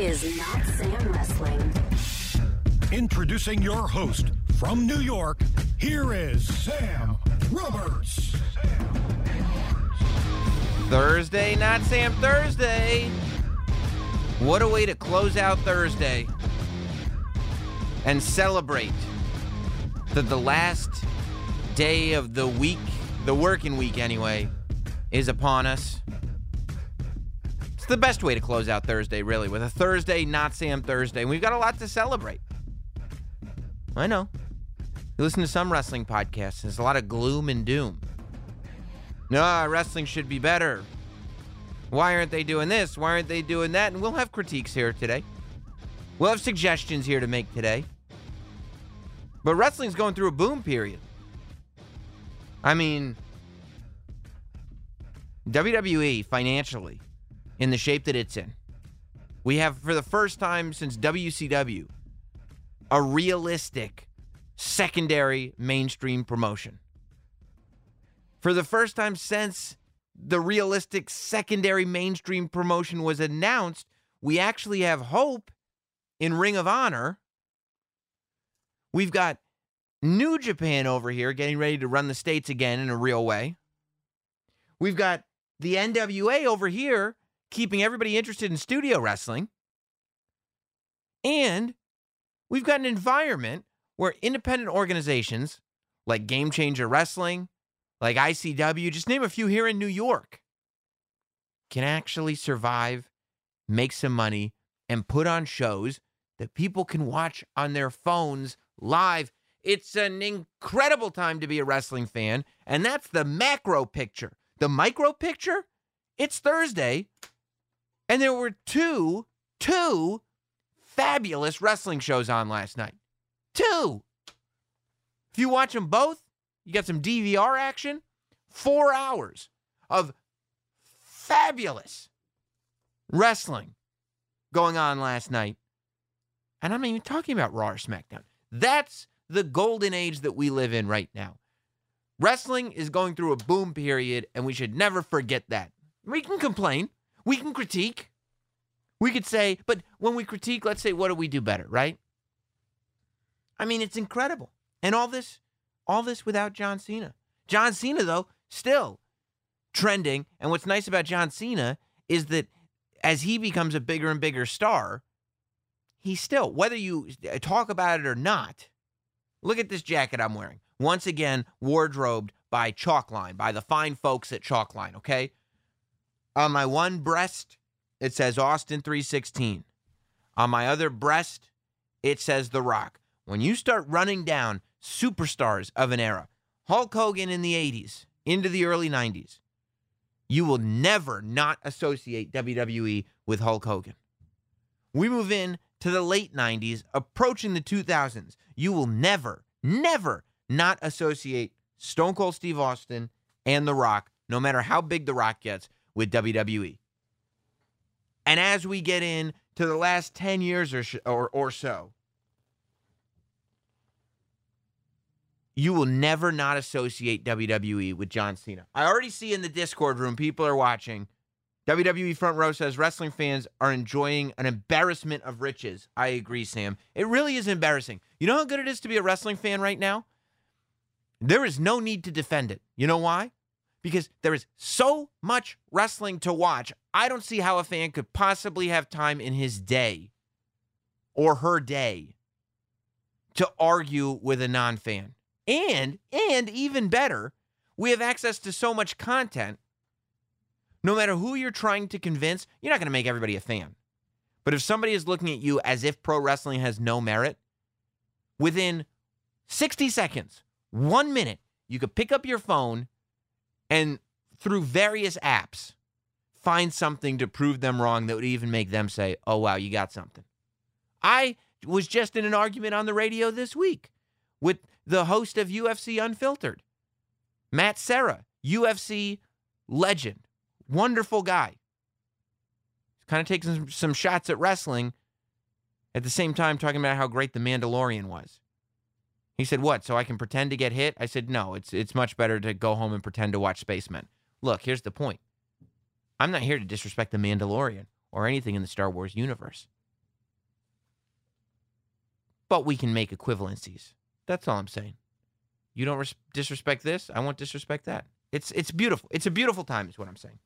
is Not Sam Wrestling. Introducing your host from New York, here is Sam Roberts. Thursday, not Sam Thursday. What a way to close out Thursday and celebrate that the last day of the week, the working week anyway, is upon us. The best way to close out Thursday, really, with a Thursday, not Sam Thursday. We've got a lot to celebrate. I know. You listen to some wrestling podcasts, there's a lot of gloom and doom. No, wrestling should be better. Why aren't they doing this? Why aren't they doing that? And we'll have critiques here today. We'll have suggestions here to make today. But wrestling's going through a boom period. I mean, WWE financially, in the shape that it's in, we have for the first time since WCW a realistic secondary mainstream promotion. For the first time since the realistic secondary mainstream promotion was announced, we actually have hope in Ring of Honor. We've got New Japan over here getting ready to run the States again in a real way. We've got the NWA over here keeping everybody interested in studio wrestling. And we've got an environment where independent organizations like Game Changer Wrestling, like ICW, just name a few here in New York, can actually survive, make some money, and put on shows that people can watch on their phones live. It's an incredible time to be a wrestling fan, and that's the macro picture. The micro picture, it's Thursday, and there were two, two fabulous wrestling shows on last night. Two. If you watch them both, you got some DVR action. Four hours of fabulous wrestling going on last night. And I'm not even talking about Raw or SmackDown. That's the golden age that we live in right now. Wrestling is going through a boom period, and we should never forget that. We can complain, we can critique. We could say, but when we critique, let's say, what do we do better, right? I mean, it's incredible. And all this, all this without John Cena. John Cena, though, still trending. And what's nice about John Cena is that as he becomes a bigger and bigger star, he still, whether you talk about it or not, look at this jacket I'm wearing. Once again, wardrobed by Chalkline, by the fine folks at Chalkline, okay? On my one breast, it says Austin 316. On my other breast, it says The Rock. When you start running down superstars of an era, Hulk Hogan in the 80s, into the early 90s, you will never not associate WWE with Hulk Hogan. We move in to the late 90s, approaching the 2000s. You will never, never not associate Stone Cold Steve Austin and The Rock, no matter how big The Rock gets, with WWE. And as we get in to the last 10 years or, sh- or, or so, you will never not associate WWE with John Cena. I already see in the Discord room people are watching. WWE Front Row says wrestling fans are enjoying an embarrassment of riches. I agree, Sam. It really is embarrassing. You know how good it is to be a wrestling fan right now? There is no need to defend it. You know why? Because there is so much wrestling to watch. I don't see how a fan could possibly have time in his day or her day to argue with a non fan. And and even better, we have access to so much content. No matter who you're trying to convince, you're not going to make everybody a fan. But if somebody is looking at you as if pro wrestling has no merit, within 60 seconds, 1 minute, you could pick up your phone and through various apps find something to prove them wrong that would even make them say, "Oh wow, you got something." I was just in an argument on the radio this week with the host of UFC Unfiltered, Matt Serra, UFC legend, wonderful guy. Kind of taking some, some shots at wrestling at the same time talking about how great The Mandalorian was. He said, "What? So I can pretend to get hit?" I said, "No, it's it's much better to go home and pretend to watch Spacemen." Look, here's the point. I'm not here to disrespect The Mandalorian or anything in the Star Wars universe. but we can make equivalencies. That's all I'm saying. You don't res- disrespect this, I won't disrespect that. It's it's beautiful. It's a beautiful time, is what I'm saying.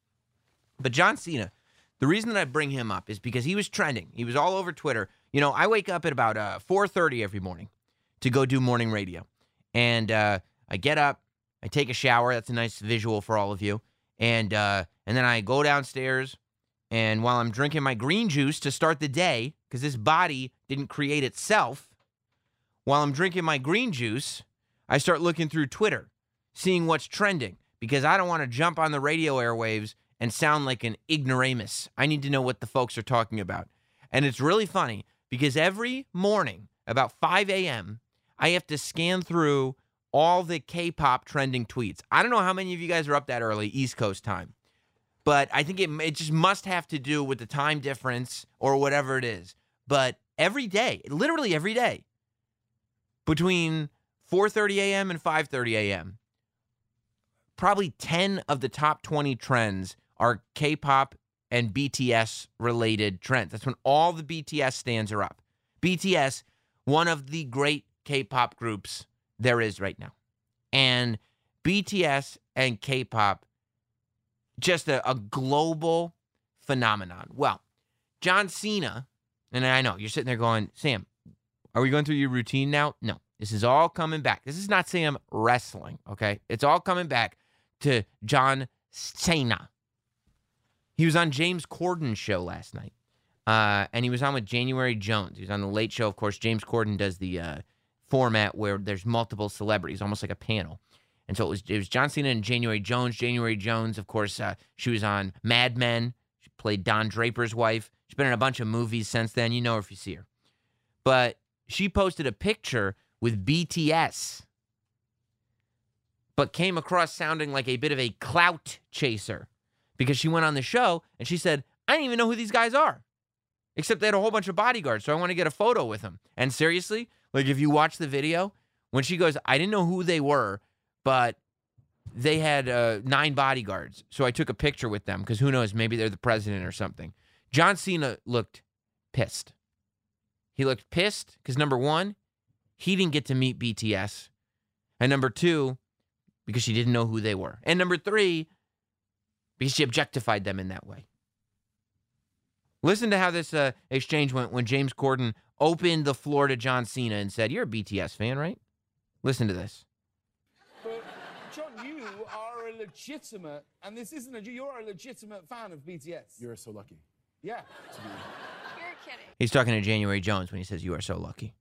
But John Cena, the reason that I bring him up is because he was trending. He was all over Twitter. You know, I wake up at about uh, 4:30 every morning to go do morning radio, and uh, I get up, I take a shower. That's a nice visual for all of you, and uh, and then I go downstairs, and while I'm drinking my green juice to start the day, because this body didn't create itself, while I'm drinking my green juice, I start looking through Twitter, seeing what's trending, because I don't want to jump on the radio airwaves and sound like an ignoramus. I need to know what the folks are talking about. And it's really funny because every morning, about 5 a.m., I have to scan through all the K pop trending tweets. I don't know how many of you guys are up that early, East Coast time, but I think it, it just must have to do with the time difference or whatever it is. But every day, literally every day, between 4:30 a.m. and 5:30 a.m., probably 10 of the top 20 trends are K-pop and BTS related trends. That's when all the BTS stands are up. BTS, one of the great K-pop groups there is right now. And BTS and K-pop just a, a global phenomenon. Well, John Cena, and I know you're sitting there going, Sam, are we going through your routine now? No. This is all coming back. This is not Sam wrestling, okay? It's all coming back to John Cena. He was on James Corden's show last night, uh, and he was on with January Jones. He was on the Late Show, of course. James Corden does the uh, format where there's multiple celebrities, almost like a panel. And so it was it was John Cena and January Jones. January Jones, of course, uh, she was on Mad Men. She played Don Draper's wife. She's been in a bunch of movies since then. You know her if you see her. But she posted a picture with BTS, but came across sounding like a bit of a clout chaser because she went on the show and she said, I didn't even know who these guys are, except they had a whole bunch of bodyguards. So I want to get a photo with them. And seriously, like if you watch the video, when she goes, I didn't know who they were, but they had uh, nine bodyguards. So I took a picture with them because who knows, maybe they're the president or something. John Cena looked pissed. He looked pissed because number one, he didn't get to meet BTS. And number two, because she didn't know who they were. And number three, because she objectified them in that way. Listen to how this uh, exchange went when James Corden opened the floor to John Cena and said, You're a BTS fan, right? Listen to this. But John, you are a legitimate, and this isn't a. You're a legitimate fan of BTS. You're so lucky. yeah. You're kidding. He's talking to January Jones when he says, You are so lucky.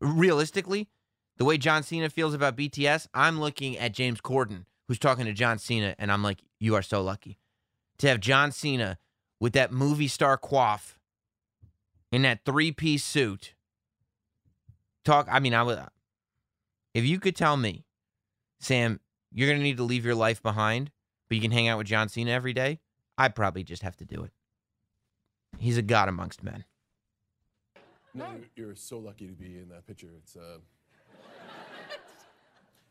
Realistically, the way John Cena feels about BTS, I'm looking at James Corden, who's talking to John Cena, and I'm like, You are so lucky. To have John Cena with that movie star quaff in that three piece suit talk. I mean, I would. If you could tell me, Sam, you're going to need to leave your life behind, but you can hang out with John Cena every day, I'd probably just have to do it. He's a god amongst men. No, you're so lucky to be in that picture. It's uh.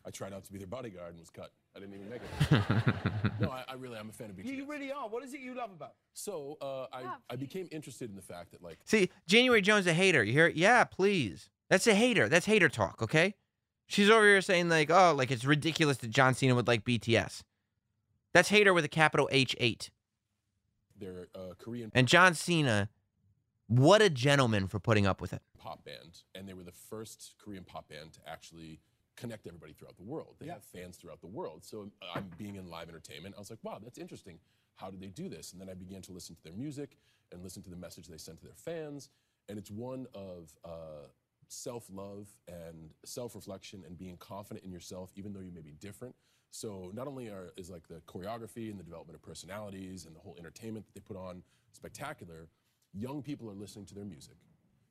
I tried out to be their bodyguard and was cut. I didn't even make it. no, I, I really am a fan of BTS. You, you really are. What is it you love about? So uh, I, I became interested in the fact that like See, January Jones a hater. You hear it? Yeah, please. That's a hater. That's hater talk, okay? She's over here saying like, oh, like it's ridiculous that John Cena would like BTS. That's hater with a capital H eight. they're a Korean And John Cena, what a gentleman for putting up with it. pop band, and they were the first Korean pop band to actually connect everybody throughout the world. They have fans throughout the world. So uh, I'm being in live entertainment. I was like, wow, that's interesting. How did they do this? And then I began to listen to their music and listen to the message they sent to their fans. And it's one of uh, self love and self reflection and being confident in yourself, even though you may be different. So not only are, is like the choreography and the development of personalities and the whole entertainment that they put on spectacular, young people are listening to their music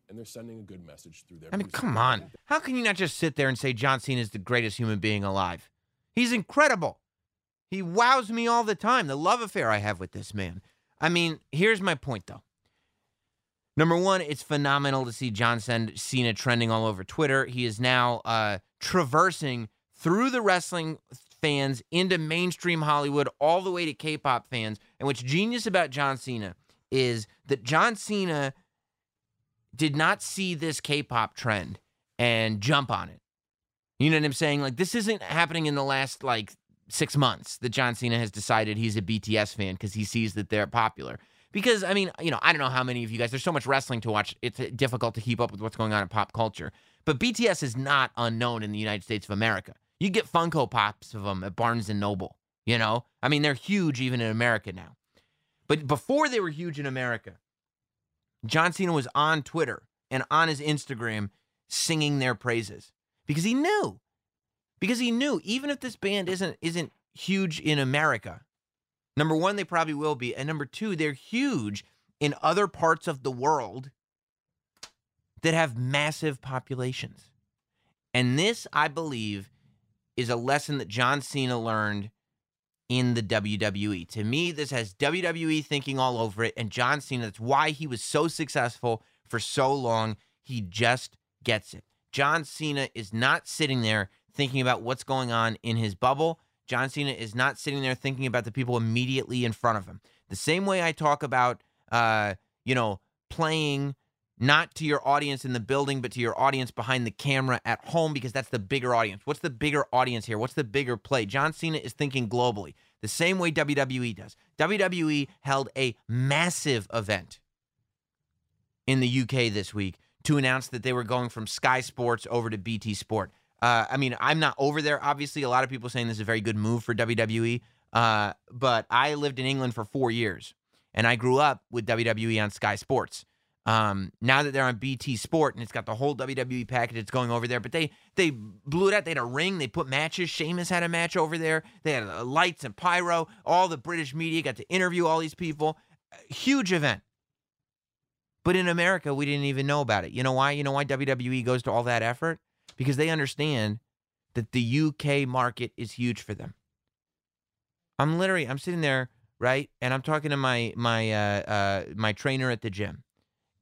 and they're sending a good message through their I mean, come on. How can you not just sit there and say John Cena is the greatest human being alive? He's incredible. He wows me all the time. The love affair I have with this man. I mean, here's my point though. Number one, it's phenomenal to see John Cen- Cena trending all over Twitter. He is now uh, traversing through the wrestling fans into mainstream Hollywood, all the way to K-pop fans. And what's genius about John Cena is that John Cena did not see this K-pop trend and jump on it. You know what I'm saying? Like this isn't happening in the last like six months that John Cena has decided he's a BTS fan because he sees that they're popular. Because I mean, you know, I don't know how many of you guys. There's so much wrestling to watch. It's difficult to keep up with what's going on in pop culture. But BTS is not unknown in the United States of America. You get Funko Pops of them at Barnes and Noble. You know, I mean, they're huge even in America now. But before they were huge in America, John Cena was on Twitter and on his Instagram singing their praises because he knew, because he knew even if this band isn't isn't huge in America, number one they probably will be, and number two they're huge in other parts of the world that have massive populations. And this, I believe, is a lesson that John Cena learned in the WWE. To me, this has WWE thinking all over it. And John Cena, that's why he was so successful for so long. He just gets it. John Cena is not sitting there thinking about what's going on in his bubble. John Cena is not sitting there thinking about the people immediately in front of him. The same way I talk about, uh, you know, playing not to your audience in the building, but to your audience behind the camera at home, because that's the bigger audience. What's the bigger audience here? What's the bigger play? John Cena is thinking globally, the same way WWE does. WWE held a massive event in the UK this week to announce that they were going from Sky Sports over to BT Sport. Uh, I mean, I'm not over there. Obviously, a lot of people saying this is a very good move for WWE. Uh, but I lived in England for four years, and I grew up with WWE on Sky Sports. Um, now that they're on BT Sport and it's got the whole WWE package, it's going over there. But they they blew it out. They had a ring. They put matches. Sheamus had a match over there. They had uh, lights and pyro. All the British media got to interview all these people. Huge event. But in America, we didn't even know about it. You know why? You know why WWE goes to all that effort? Because they understand that the UK market is huge for them. I'm literally I'm sitting there right, and I'm talking to my my uh, uh, my trainer at the gym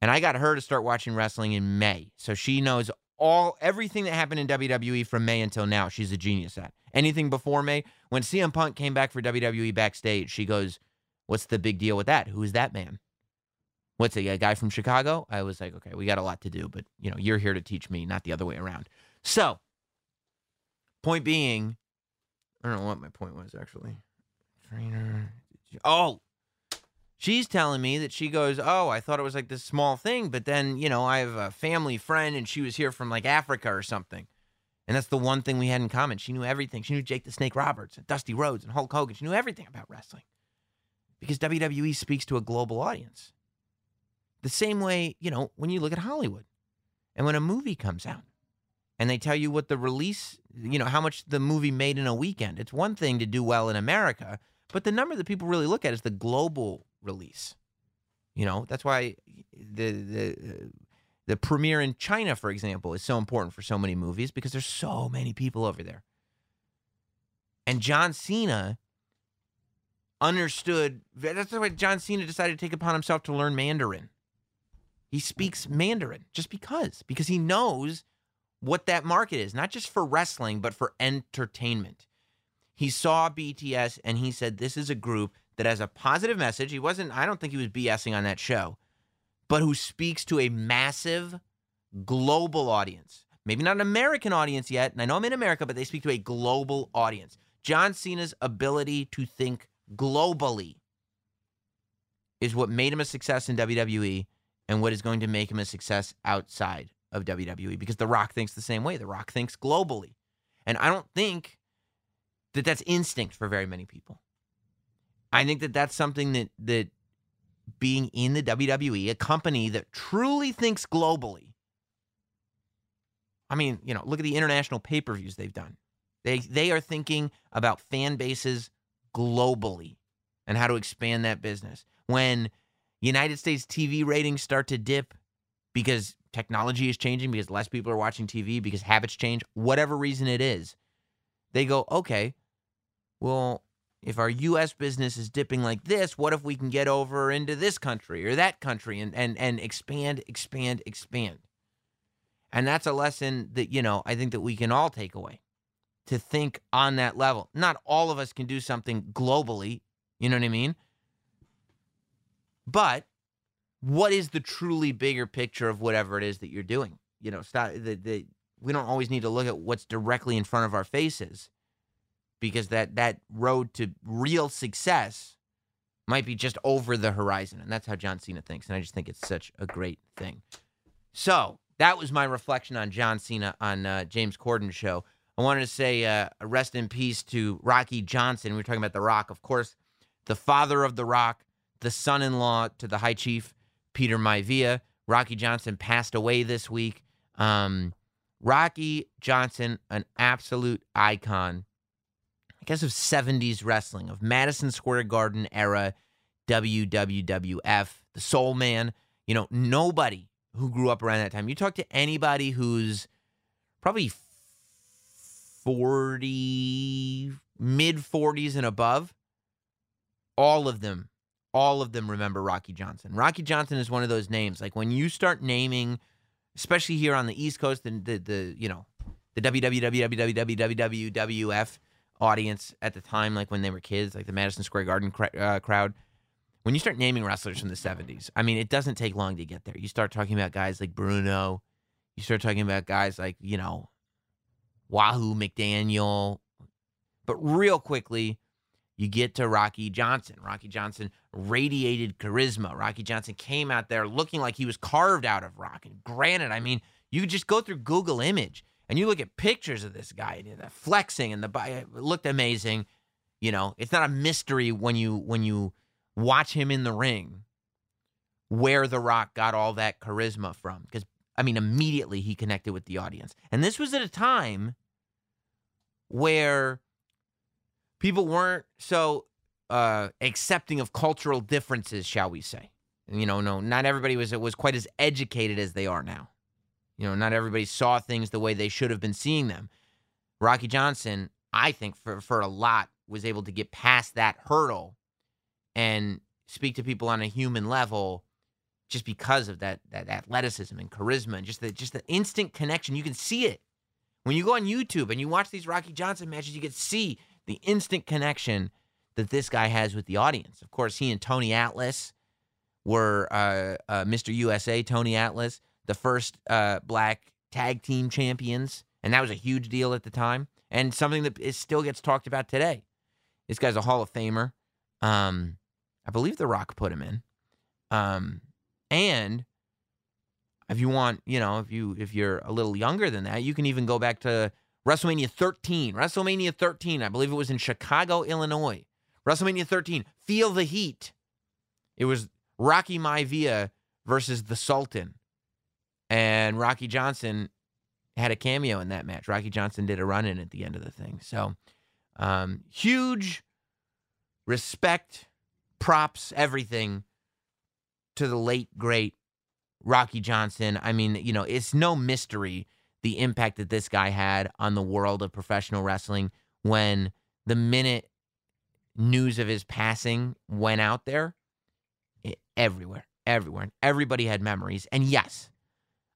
and I got her to start watching wrestling in May. So she knows all everything that happened in WWE from May until now. She's a genius at. Anything before May, when CM Punk came back for WWE backstage, she goes, "What's the big deal with that? Who is that man? What's it, a guy from Chicago?" I was like, "Okay, we got a lot to do, but you know, you're here to teach me, not the other way around." So, point being, I don't know what my point was actually. Trainer. Oh, she's telling me that she goes, Oh, I thought it was like this small thing, but then, you know, I have a family friend and she was here from like Africa or something. And that's the one thing we had in common. She knew everything. She knew Jake the Snake Roberts and Dusty Rhodes and Hulk Hogan. She knew everything about wrestling because WWE speaks to a global audience. The same way, you know, when you look at Hollywood and when a movie comes out and they tell you what the release, you know, how much the movie made in a weekend. It's one thing to do well in America, but the number that people really look at is the global release. You know, that's why the the the premiere in China, for example, is so important for so many movies because there's so many people over there. And John Cena understood that's why John Cena decided to take upon himself to learn Mandarin. He speaks Mandarin just because, because he knows what that market is, not just for wrestling, but for entertainment. He saw BTS and he said, This is a group that has a positive message. He wasn't, I don't think he was BSing on that show, but who speaks to a massive global audience. Maybe not an American audience yet. And I know I'm in America, but they speak to a global audience. John Cena's ability to think globally is what made him a success in WWE and what is going to make him a success outside of WWE because The Rock thinks the same way. The Rock thinks globally. And I don't think that that's instinct for very many people. I think that that's something that that being in the WWE, a company that truly thinks globally. I mean, you know, look at the international pay-per-views they've done. They they are thinking about fan bases globally and how to expand that business. When United States TV ratings start to dip because technology is changing, because less people are watching TV, because habits change, whatever reason it is, they go, okay, well, if our US business is dipping like this, what if we can get over into this country or that country and and and expand, expand, expand? And that's a lesson that, you know, I think that we can all take away to think on that level. Not all of us can do something globally, you know what I mean? But what is the truly bigger picture of whatever it is that you're doing? You know, stop the, the we don't always need to look at what's directly in front of our faces because that that road to real success might be just over the horizon and that's how John Cena thinks and I just think it's such a great thing. So, that was my reflection on John Cena on uh, James Corden's show. I wanted to say uh, rest in peace to Rocky Johnson. We were talking about The Rock, of course, the father of The Rock, the son-in-law to the High Chief Peter Maivia. Rocky Johnson passed away this week. Um, Rocky Johnson, an absolute icon, guess, of 70s wrestling, of Madison Square Garden era WWWF, the Soul Man. You know, nobody who grew up around that time. You talk to anybody who's probably 40, mid 40s and above, all of them, all of them remember Rocky Johnson. Rocky Johnson is one of those names. Like when you start naming, especially here on the East Coast, the the, the you know the WWWWWWF audience at the time, like when they were kids, like the Madison Square Garden uh, crowd. When you start naming wrestlers from the 70s, I mean, it doesn't take long to get there. You start talking about guys like Bruno. You start talking about guys like, you know, Wahoo McDaniel. But real quickly, you get to Rocky Johnson. Rocky Johnson radiated charisma. Rocky Johnson came out there looking like he was carved out of rock. And granted, I mean, you just go through Google image and you look at pictures of this guy, and the flexing and the looked amazing. You know, it's not a mystery when you when you watch him in the ring where The Rock got all that charisma from. Because I mean, immediately he connected with the audience. And this was at a time where people weren't so uh, accepting of cultural differences, shall we say. You know, no, not everybody was was quite as educated as they are now. You know, not everybody saw things the way they should have been seeing them. Rocky Johnson, I think, for for a lot, was able to get past that hurdle and speak to people on a human level just because of that that athleticism and charisma and just the just the instant connection. You can see it. When you go on YouTube and you watch these Rocky Johnson matches, you can see the instant connection that this guy has with the audience. Of course, he and Tony Atlas were uh, uh, Mr. USA, Tony Atlas, the first uh, black tag team champions, and that was a huge deal at the time, and something that is, still gets talked about today. This guy's a Hall of Famer. Um, I believe The Rock put him in. Um, and if you want, you know, if you if you're a little younger than that, you can even go back to WrestleMania 13. WrestleMania 13, I believe it was in Chicago, Illinois. WrestleMania 13, Feel the Heat. It was Rocky Maivia versus the Sultan. And Rocky Johnson had a cameo in that match. Rocky Johnson did a run in at the end of the thing. So, um, huge respect, props, everything to the late, great Rocky Johnson. I mean, you know, it's no mystery the impact that this guy had on the world of professional wrestling when the minute news of his passing went out there, it, everywhere, everywhere. And everybody had memories. And yes,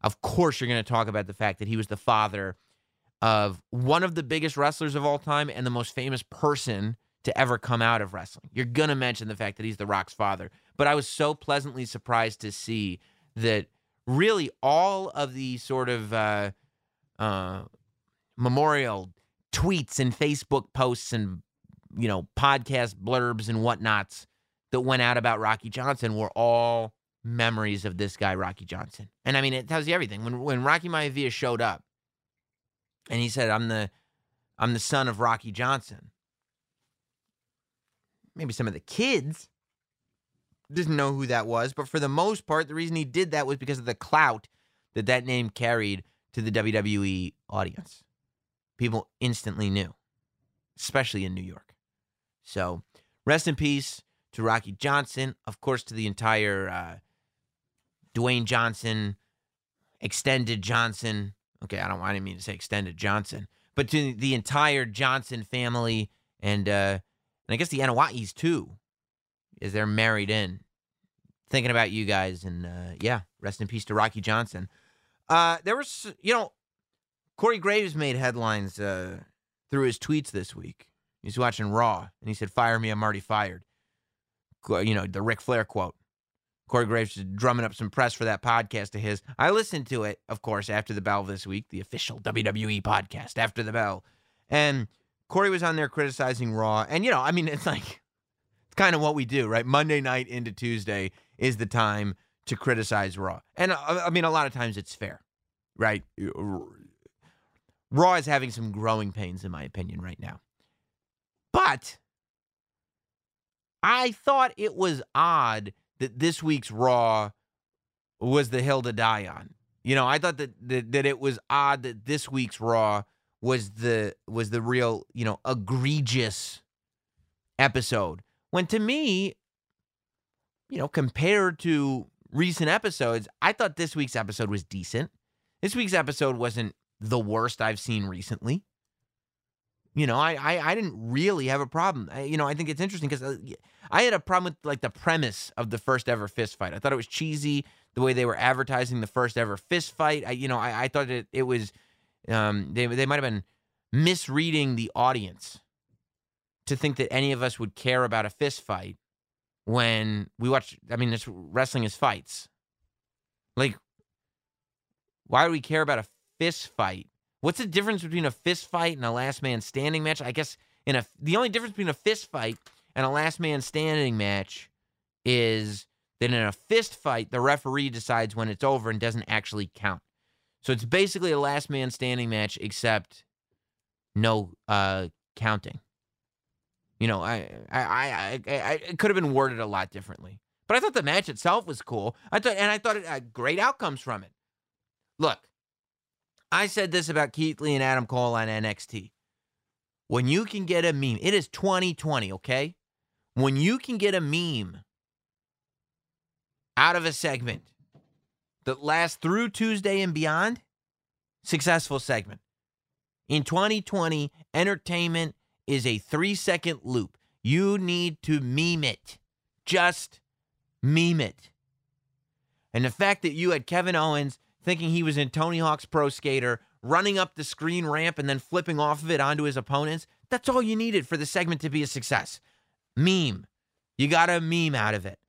of course, you're going to talk about the fact that he was the father of one of the biggest wrestlers of all time and the most famous person to ever come out of wrestling. You're going to mention the fact that he's The Rock's father. But I was so pleasantly surprised to see that really all of the sort of uh, uh, memorial tweets and Facebook posts and you know podcast blurbs and whatnots that went out about Rocky Johnson were all memories of this guy Rocky Johnson. And I mean, it tells you everything. When when Rocky Maivia showed up, and he said, "I'm the I'm the son of Rocky Johnson." Maybe some of the kids didn't know who that was, but for the most part, the reason he did that was because of the clout that that name carried to the WWE audience. People instantly knew, especially in New York. So, rest in peace to Rocky Johnson, of course, to the entire uh, Dwayne Johnson, extended Johnson. Okay, I don't. I didn't mean to say extended Johnson, but to the entire Johnson family, and uh, and I guess the Anoa'is too, as they're married in. Thinking about you guys, and uh, yeah, rest in peace to Rocky Johnson. Uh, there was, you know, Corey Graves made headlines uh, through his tweets this week. He's watching Raw, and he said, "Fire me, I'm already fired." You know, the Ric Flair quote. Corey Graves is drumming up some press for that podcast of his. I listened to it, of course, after the bell this week, the official WWE podcast, after the bell. And Corey was on there criticizing Raw. And, you know, I mean, it's like, it's kind of what we do, right? Monday night into Tuesday is the time to criticize Raw. And, uh, I mean, a lot of times it's fair, right? Raw is having some growing pains, in my opinion, right now. But I thought it was odd that this week's Raw was the hill to die on. You know, I thought that, that that it was odd that this week's Raw was the was the real, you know, egregious episode. When to me, you know, compared to recent episodes, I thought this week's episode was decent. This week's episode wasn't the worst I've seen recently. You know, I I, I didn't really have a problem. I, you know, I think it's interesting because uh, I had a problem with like the premise of the first ever fist fight. I thought it was cheesy the way they were advertising the first ever fist fight. I, you know, I, I thought it it was um, they they might have been misreading the audience to think that any of us would care about a fist fight when we watch. I mean, it's wrestling is fights. Like, why do we care about a fist fight What's the difference between a fist fight and a last man standing match? I guess in a the only difference between a fist fight and a last man standing match is that in a fist fight the referee decides when it's over and doesn't actually count. So it's basically a last man standing match except no uh, counting. You know, I I I I, I it could have been worded a lot differently. But I thought the match itself was cool. I thought and I thought it had great outcomes from it. Look, I said this about Keith Lee and Adam Cole on NXT. When you can get a meme, it is 2020, okay? When you can get a meme out of a segment that lasts through Tuesday and beyond, successful segment. In 2020, entertainment is a three second loop. You need to meme it. Just meme it. And the fact that you had Kevin Owens thinking he was in Tony Hawk's Pro Skater, running up the screen ramp and then flipping off of it onto his opponents. That's all you needed for the segment to be a success. Meme. You got a meme out of it.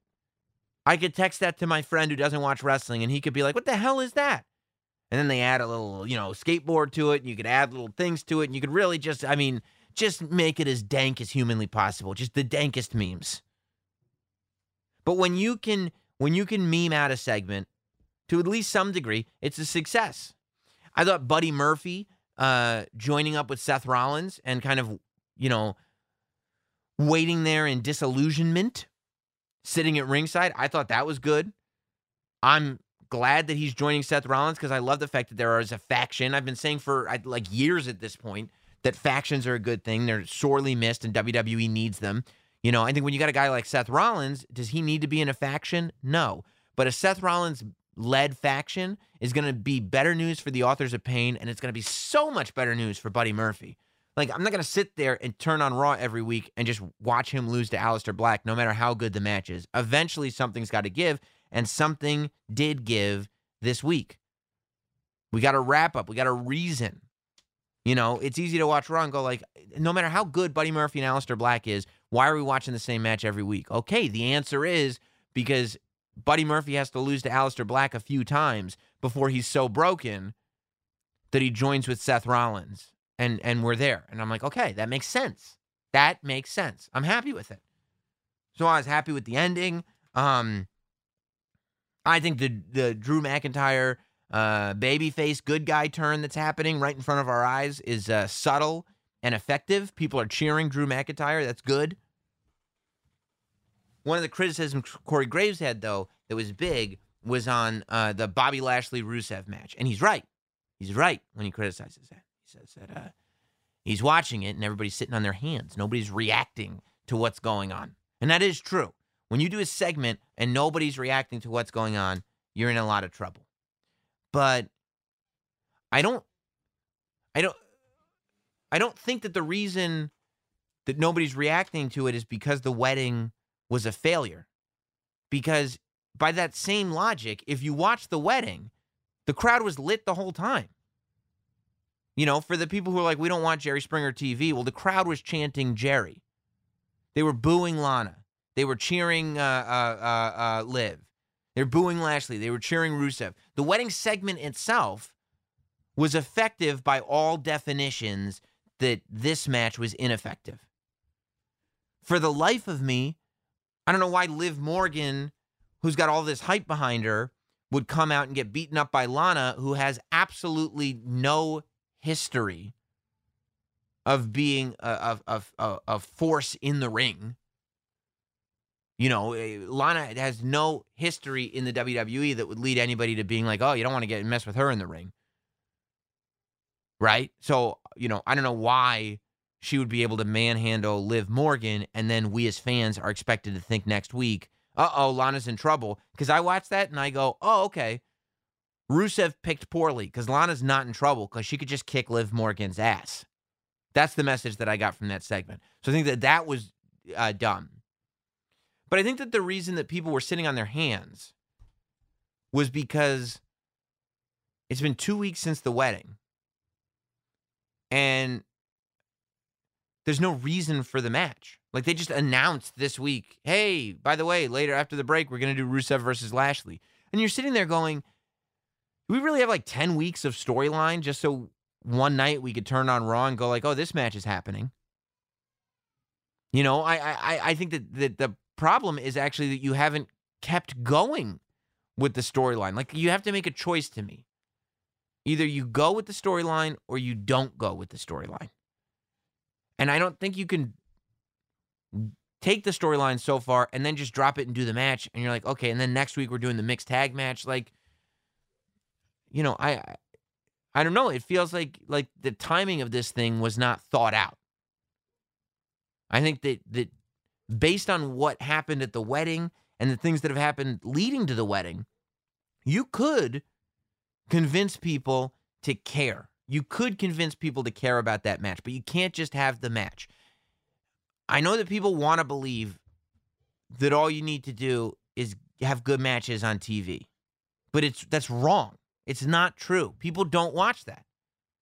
I could text that to my friend who doesn't watch wrestling and he could be like, what the hell is that? And then they add a little, you know, skateboard to it and you could add little things to it and you could really just, I mean, just make it as dank as humanly possible. Just the dankest memes. But when you can when you can meme out a segment to at least some degree, it's a success. I thought Buddy Murphy uh, joining up with Seth Rollins and kind of, you know, waiting there in disillusionment, sitting at ringside, I thought that was good. I'm glad that he's joining Seth Rollins because I love the fact that there is a faction. I've been saying for like years at this point that factions are a good thing. They're sorely missed and WWE needs them. You know, I think when you got a guy like Seth Rollins, does he need to be in a faction? No. But a Seth Rollins led faction is going to be better news for the authors of pain and it's going to be so much better news for buddy murphy. Like i'm not going to sit there and turn on raw every week and just watch him lose to Aleister black no matter how good the match is. Eventually something's got to give and something did give this week. We got a wrap up. We got a reason. You know it's easy to watch raw and go like no matter how good buddy murphy and Aleister black is why are we watching the same match every week? Okay the answer is because Buddy Murphy has to lose to Aleister Black a few times before he's so broken that he joins with Seth Rollins. And and we're there. And I'm like, okay, that makes sense. That makes sense. I'm happy with it. So I was happy with the ending. Um I think the the Drew McIntyre uh babyface good guy turn that's happening right in front of our eyes is uh, subtle and effective. People are cheering Drew McIntyre. That's good. One of the criticisms Corey Graves had, though, that was big was on uh, the Bobby Lashley Rusev match. And he's right. He's right when he criticizes that. He says that uh, he's watching it and everybody's sitting on their hands. Nobody's reacting to what's going on. And that is true. When you do a segment and nobody's reacting to what's going on, you're in a lot of trouble. But I don't I don't I don't think that the reason that nobody's reacting to it is because the wedding was a failure. Because by that same logic, if you watch the wedding, the crowd was lit the whole time. You know, for the people who are like, we don't want Jerry Springer TV, well, the crowd was chanting Jerry. They were booing Lana. They were cheering uh, uh, uh, uh, Liv. They're booing Lashley. They were cheering Rusev. The wedding segment itself was effective by all definitions that this match was ineffective. For the life of me, I don't know why Liv Morgan, who's got all this hype behind her, would come out and get beaten up by Lana, who has absolutely no history of being a, a, a, a force in the ring. You know, eh, Lana has no history in the WWE that would lead anybody to being like, oh, you don't want to get mess with her in the ring. Right? So, you know, I don't know why she would be able to manhandle Liv Morgan, and then we as fans are expected to think next week, uh oh, Lana's in trouble. Because I watch that and I go, oh, okay. Rusev picked poorly because Lana's not in trouble because she could just kick Liv Morgan's ass. That's the message that I got from that segment. So I think that that was uh, dumb. But I think that the reason that people were sitting on their hands was because it's been two weeks since the wedding. And there's no reason for the match. Like they just announced this week, hey, by the way, later after the break, we're going to do Rusev versus Lashley. And you're sitting there going, we really have like 10 weeks of storyline just so one night we could turn on Raw and go like, oh, this match is happening? You know, I I I think that, that the problem is actually that you haven't kept going with the storyline. Like you have to make a choice to me. Either you go with the storyline or you don't go with the storyline. And I don't think you can take the storyline so far and then just drop it and do the match. And you're like, okay, and then next week we're doing the mixed tag match. Like, you know, I I don't know. It feels like like the timing of this thing was not thought out. I think that that based on what happened at the wedding and the things that have happened leading to the wedding, you could convince people to care. You could convince people to care about that match, but you can't just have the match. I know that people want to believe that all you need to do is have good matches on TV. But it's that's wrong. It's not true. People don't watch that.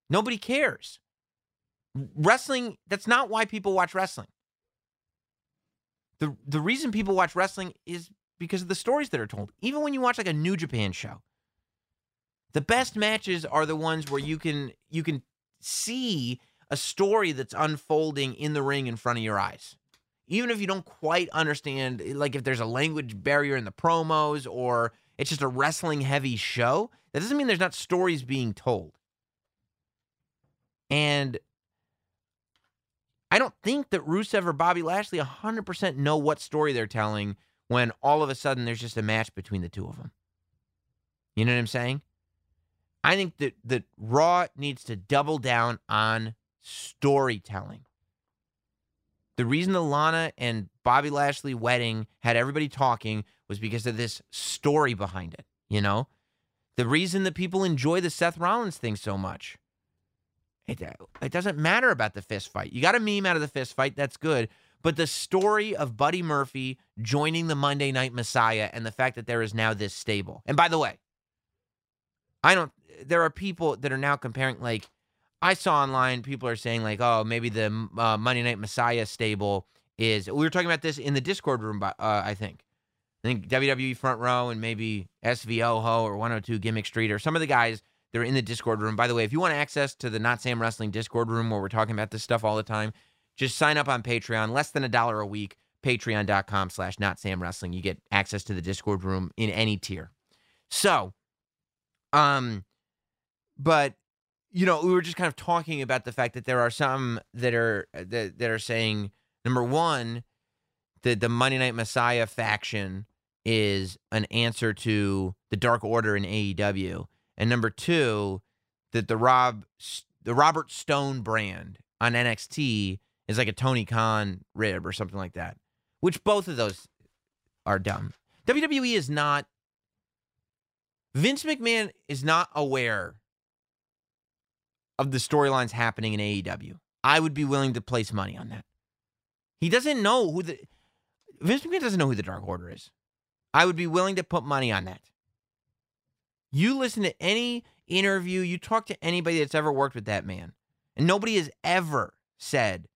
Nobody cares. Wrestling, that's not why people watch wrestling. The the reason people watch wrestling is because of the stories that are told. Even when you watch like a New Japan show, the best matches are the ones where you can you can see a story that's unfolding in the ring in front of your eyes. Even if you don't quite understand eh, like if there's a language barrier in the promos or it's just a wrestling heavy show, that doesn't mean there's not stories being told. And I don't think that Rusev or Bobby Lashley 100% know what story they're telling when all of a sudden there's just a match between the two of them. You know what I'm saying? I think that that Raw needs to double down on storytelling. The reason the Lana and Bobby Lashley wedding had everybody talking was because of this story behind it, you know? The reason that people enjoy the Seth Rollins thing so much. It, uh, it doesn't matter about the fist fight. You got a meme out of the fist fight, that's good. But the story of Buddy Murphy joining the Monday Night Messiah and the fact that there is now this stable. And by the way, I don't there are people that are now comparing like I saw online people are saying like oh maybe the uh, Monday Night Messiah stable is we were talking about this in the Discord room uh, I think I think WWE Front Row and maybe SVOHO or 102 Gimmick Street or some of the guys that are in the Discord room. By the way, if you want access to the Not Sam Wrestling Discord room where we're talking about this stuff all the time, just sign up on Patreon. Less than a dollar a week. Patreon.com slash Not Sam Wrestling. You get access to the Discord room in any tier. So, um, but you know, we were just kind of talking about the fact that there are some that are uh, that, that are saying number one, that the Monday Night Messiah faction is an answer to the Dark Order in AEW, and number two, that the Rob the Robert Stone brand on NXT is like a Tony Khan rib or something like that. Which both of those are dumb. WWE is not Vince McMahon is not aware of the storylines happening in AEW. I would be willing to place money on that. He doesn't know who the Vince McMahon doesn't know who the Dark Order is. I would be willing to put money on that. You listen to any interview, you talk to anybody that's ever worked with that man, and nobody has ever said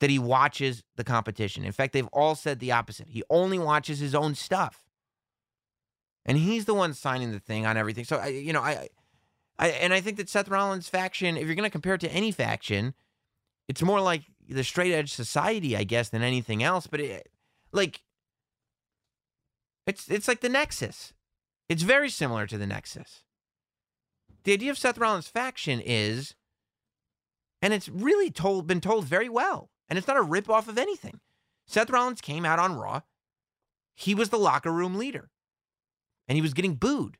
that he watches the competition. In fact, they've all said the opposite. He only watches his own stuff. and he's the one signing the thing on everything. So I, you know, I, I, and I think that Seth Rollins' faction, if you're going to compare it to any faction, it's more like the straight edge society, I guess, than anything else. But it, like, it's it's like the Nexus. It's very similar to the Nexus. The idea of Seth Rollins' faction is, and it's really told been told very well, and it's not a rip off of anything. Seth Rollins came out on Raw. He was the locker room leader, and he was getting booed.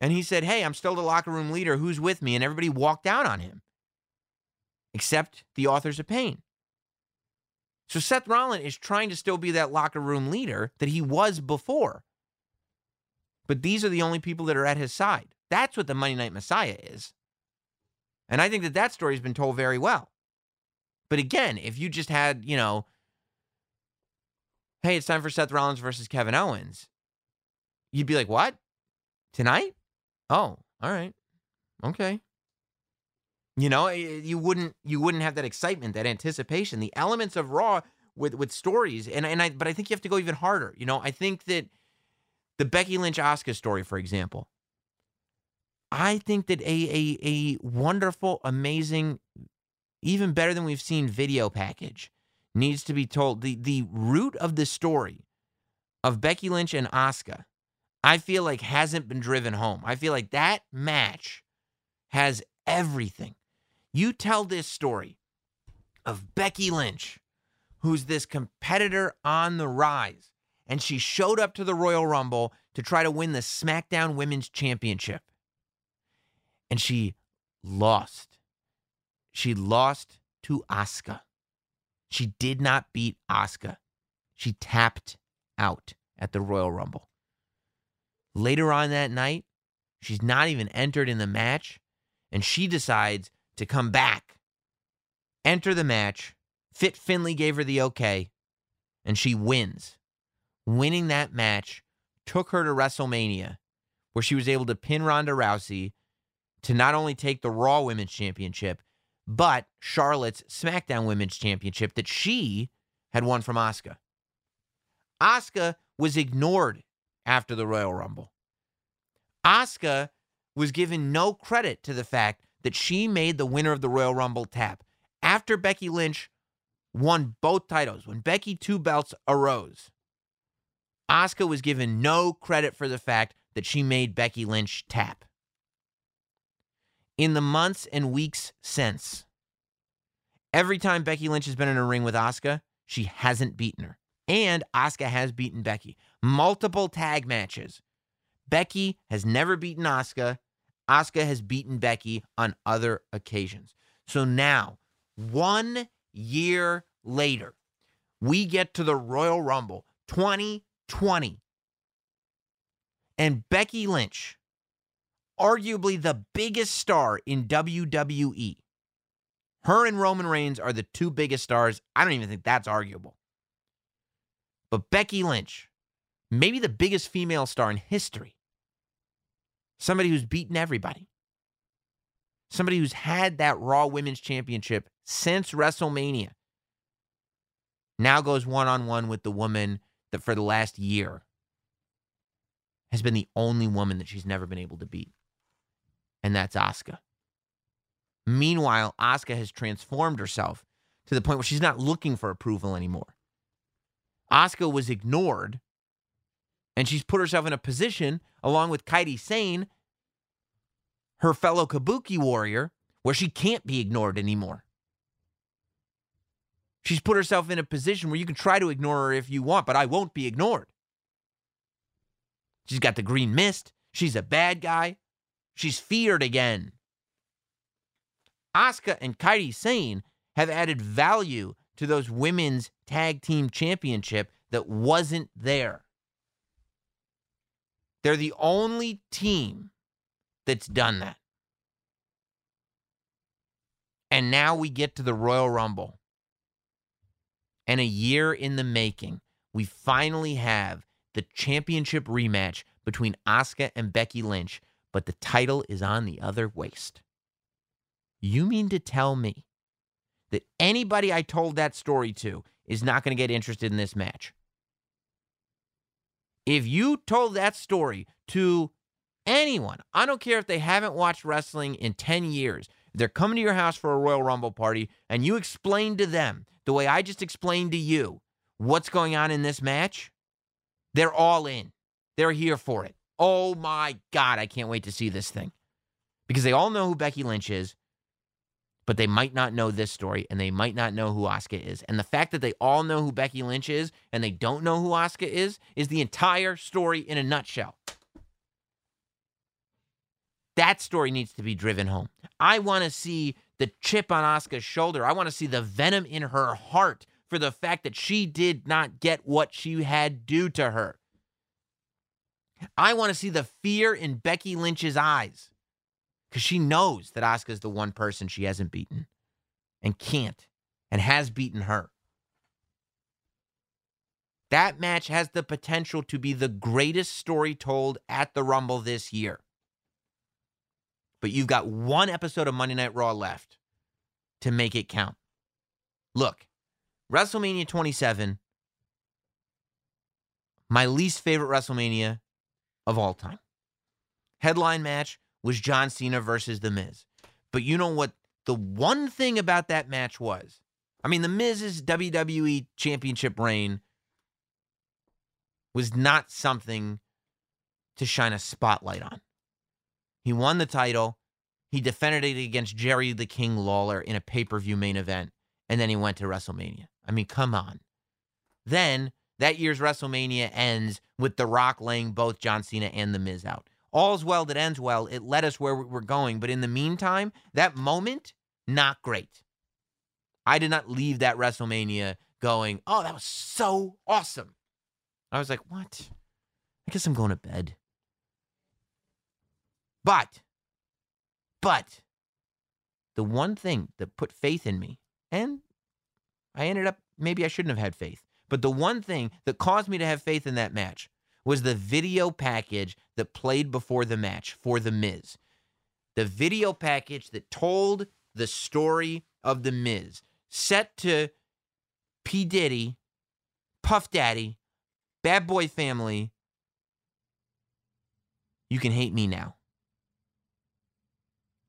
And he said, Hey, I'm still the locker room leader. Who's with me? And everybody walked out on him, except the authors of pain. So Seth Rollins is trying to still be that locker room leader that he was before. But these are the only people that are at his side. That's what the Monday Night Messiah is. And I think that that story has been told very well. But again, if you just had, you know, hey, it's time for Seth Rollins versus Kevin Owens, you'd be like, what? Tonight? Oh, all right. Okay. You know, eh, eh, you wouldn't you wouldn't have that excitement, that anticipation, the elements of Raw with with stories. And and I but I think you have to go even harder. You know, I think that the Becky Lynch Asuka story, for example, I think that a a a wonderful, amazing, even better than we've seen video package needs to be told. The the root of the story of Becky Lynch and Asuka, I feel like hasn't been driven home. I feel like that match has everything. You tell this story of Becky Lynch, who's this competitor on the rise, and she showed up to the Royal Rumble to try to win the SmackDown Women's Championship and she lost. She lost to Asuka. She did not beat Asuka. She tapped out at the Royal Rumble. Later on that night, she's not even entered in the match, and she decides to come back, enter the match. Fit Finlay gave her the okay, and she wins. Winning that match took her to WrestleMania, where she was able to pin Ronda Rousey to not only take the Raw Women's Championship, but Charlotte's SmackDown Women's Championship that she had won from Asuka. Asuka was ignored after the Royal Rumble. Asuka was given no credit to the fact that she made the winner of the Royal Rumble tap after Becky Lynch won both titles. When Becky two belts arose, Asuka was given no credit for the fact that she made Becky Lynch tap in the months and weeks since. Every time Becky Lynch has been in a ring with Asuka, she hasn't beaten her. And Asuka has beaten Becky. Multiple tag matches. Becky has never beaten Asuka. Asuka has beaten Becky on other occasions. So now, one year later, we get to the Royal Rumble 2020. And Becky Lynch arguably the biggest star in WWE. Her and Roman Reigns are the two biggest stars. I don't even think that's arguable. But Becky Lynch, maybe the biggest female star in history. Somebody who's beaten everybody. Somebody who's had that Raw Women's Championship since WrestleMania. Now goes one on one with the woman that for the last year has been the only woman that she's never been able to beat and that's Asuka. Meanwhile, Asuka has transformed herself to the point where she's not looking for approval anymore. Asuka was ignored, and she's put herself in a position, along with Kairi Sane, her fellow Kabuki warrior, where she can't be ignored anymore. She's put herself in a position where you can try to ignore her if you want, but I won't be ignored. She's got the green mist. She's a bad guy. She's feared again. Asuka and Kairi Sane have added value to those women's tag team championship that wasn't there. They're the only team that's done that. And now we get to the Royal Rumble. And a year in the making, we finally have the championship rematch between Asuka and Becky Lynch but the title is on the other waist. You mean to tell me that anybody I told that story to is not going to get interested in this match? If you told that story to anyone, I don't care if they haven't watched wrestling in 10 years, they're coming to your house for a Royal Rumble party, and you explain to them the way I just explained to you what's going on in this match, they're all in. They're here for it. Oh my God, I can't wait to see this thing. Because they all know who Becky Lynch is, but they might not know this story and they might not know who Asuka is. And the fact that they all know who Becky Lynch is and they don't know who Asuka is is the entire story in a nutshell. That story needs to be driven home. I want to see the chip on Asuka's shoulder. I want to see the venom in her heart for the fact that she did not get what she had due to her. I want to see the fear in Becky Lynch's eyes because she knows that Asuka's the one person she hasn't beaten and can't and has beaten her. That match has the potential to be the greatest story told at the Rumble this year. But you've got one episode of Monday Night Raw left to make it count. Look, WrestleMania 27, my least favorite WrestleMania of all time. Headline match was John Cena versus The Miz. But you know what the one thing about that match was? I mean, The Miz's WWE Championship reign was not something to shine a spotlight on. He won the title. He defended it against Jerry the King Lawler in a pay per view main event. And then he went to WrestleMania. I mean, come on. Then that year's WrestleMania ends with The Rock laying both John Cena and The Miz out. All's well that ends well. It led us where we're going. But in the meantime, that moment, not great. I did not leave that WrestleMania going, oh, that was so awesome. I was like, what? I guess I'm going to bed. But, but, the one thing that put faith in me, and I ended up, maybe I shouldn't have had faith, but the one thing that caused me to have faith in that match was the video package that played before the match for The Miz. The video package that told the story of The Miz, set to P. Diddy, Puff Daddy, Bad Boy Family. You can hate me now.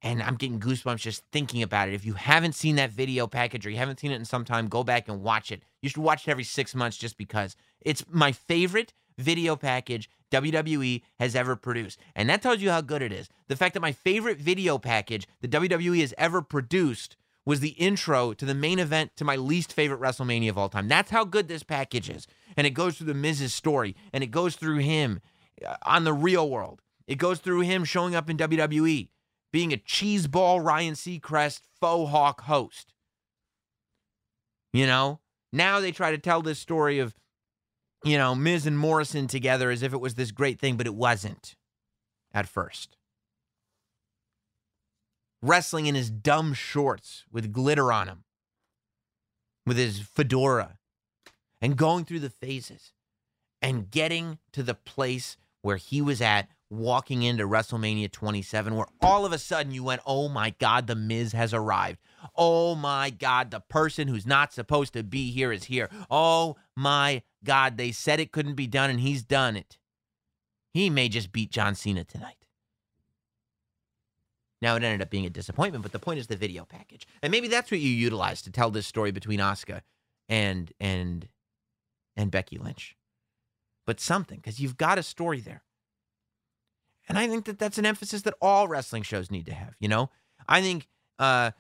And I'm getting goosebumps just thinking about it. If you haven't seen that video package or you haven't seen it in some time, go back and watch it. You should watch it every six months just because it's my favorite video package WWE has ever produced. And that tells you how good it is. The fact that my favorite video package that WWE has ever produced was the intro to the main event to my least favorite WrestleMania of all time. That's how good this package is. And it goes through the Miz's story and it goes through him uh, on the real world. It goes through him showing up in WWE, being a cheeseball Ryan Seacrest faux hawk host. You know, now they try to tell this story of, you know, Miz and Morrison together as if it was this great thing, but it wasn't at first. Wrestling in his dumb shorts with glitter on him, with his fedora, and going through the phases and getting to the place where he was at walking into WrestleMania 27, where all of a sudden you went, oh my God, The Miz has arrived. Oh my God, the person who's not supposed to be here is here. Oh my God, they said it couldn't be done and he's done it. He may just beat John Cena tonight. Now it ended up being a disappointment, but the point is the video package, and maybe that's what you utilize to tell this story between Asuka and and and Becky Lynch. But something, because you've got a story there, and I think that that's an emphasis that all wrestling shows need to have. You know, I think uh,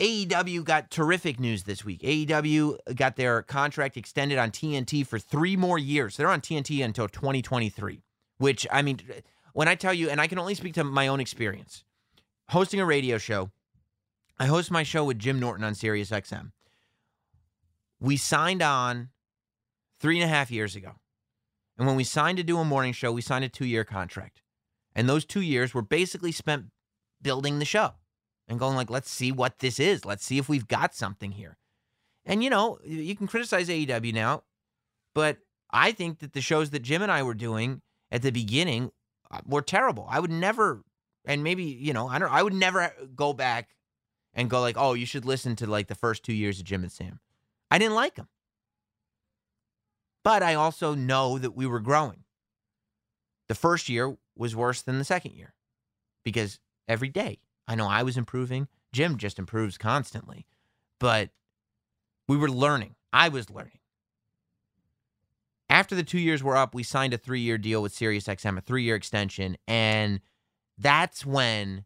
AEW got terrific news this week. AEW got their contract extended on TNT for three more years. They're on TNT until 2023, which I mean, when I tell you, and I can only speak to my own experience hosting a radio show. I host my show with Jim Norton on Sirius XM. We signed on three and a half years ago. And when we signed to do a morning show, we signed a two year contract. And those two years were basically spent building the show and going like, let's see what this is. Let's see if we've got something here. And you know, you can criticize AEW now, but I think that the shows that Jim and I were doing at the beginning uh, were terrible. I would never and maybe you know I don't I would never go back and go like oh you should listen to like the first two years of Jim and Sam. I didn't like them, but I also know that we were growing, The first year was worse than the second year because every day, I know I was improving. Jim just improves constantly, but we were learning. I was learning. After the two years were up, we signed a three year deal with SiriusXM, a three year extension. And that's when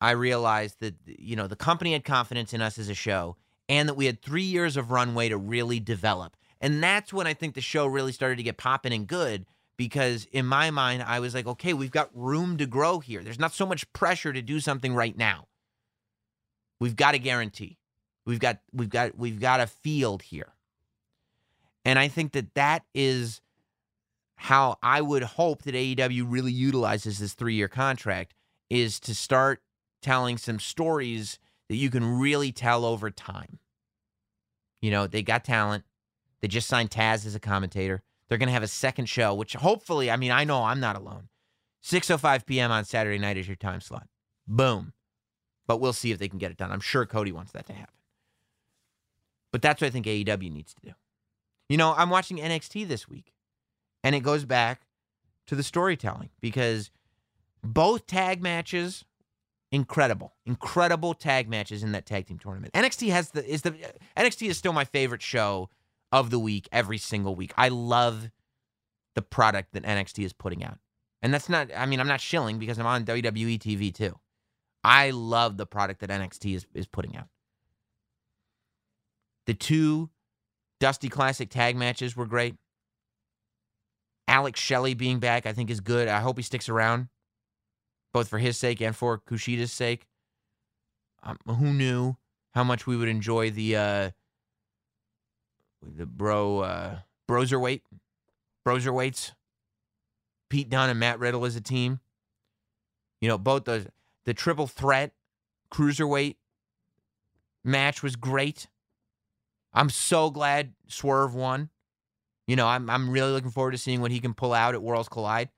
I realized that, you know, the company had confidence in us as a show and that we had three years of runway to really develop. And that's when I think the show really started to get popping and good because in my mind, I was like, okay, we've got room to grow here. There's not so much pressure to do something right now. We've got a guarantee. We've got we've got we've got a field here. And I think that that is how I would hope that AEW really utilizes this 3-year contract is to start telling some stories that you can really tell over time. You know, they got talent. They just signed Taz as a commentator. They're going to have a second show, which hopefully, I mean, I know I'm not alone. 6:05 p.m. on Saturday night is your time slot. Boom. But we'll see if they can get it done. I'm sure Cody wants that to happen. But that's what I think AEW needs to do. You know, I'm watching NXT this week, and it goes back to the storytelling because both tag matches incredible incredible tag matches in that tag team tournament nxt has the is the nxt is still my favorite show of the week every single week. I love the product that nxt is putting out. And that's not i mean i'm not shilling because i'm on wwe tv too. I love the product that nxt is, is putting out. The two dusty classic tag matches were great. Alex shelley being back i think is good. I hope he sticks around both for his sake and for Kushida's sake. Um, who knew how much we would enjoy the uh, the bro uh, broserweight, broserweights, Pete Dunne and Matt Riddle as a team. You know, both the the triple threat cruiserweight match was great. I'm so glad Swerve won. You know, I'm I'm really looking forward to seeing what he can pull out at Worlds Collide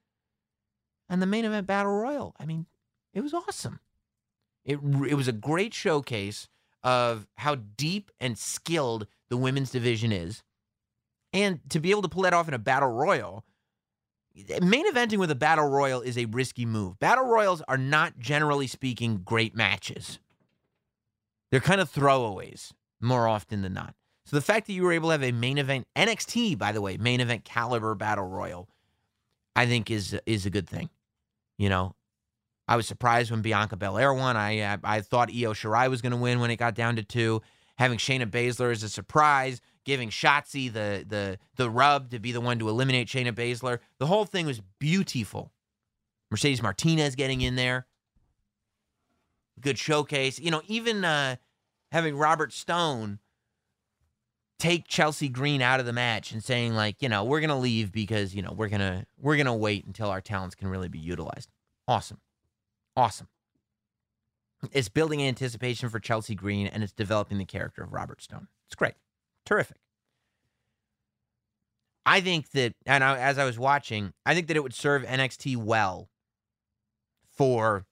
and the main event battle royal. I mean, it was awesome. It it was a great showcase of how deep and skilled the women's division is, and to be able to pull that off in a battle royal. Eh, main eventing with a battle royal is a risky move. Battle royals are not generally speaking great matches. They're kind of throwaways more often than not. So the fact that you were able to have a main event NXT, by the way, main event caliber battle royal, I think is is a good thing. You know, I was surprised when Bianca Belair won. I I, I thought Io Shirai was going to win when it got down to two. Having Shayna Baszler as a surprise, giving Shotzi the the the rub to be the one to eliminate Shayna Baszler. The whole thing was beautiful. Mercedes Martinez getting in there. Good showcase. You know, even uh, having Robert Stone take Chelsea Green out of the match and saying like, you know, we're to leave because, you know, we're to we're to wait until our talents can really be utilized. Awesome. Awesome. It's building anticipation for Chelsea Green and it's developing the character of Robert Stone. It's great. Terrific. I think that and I, as I was watching, I think that it would serve NXT well for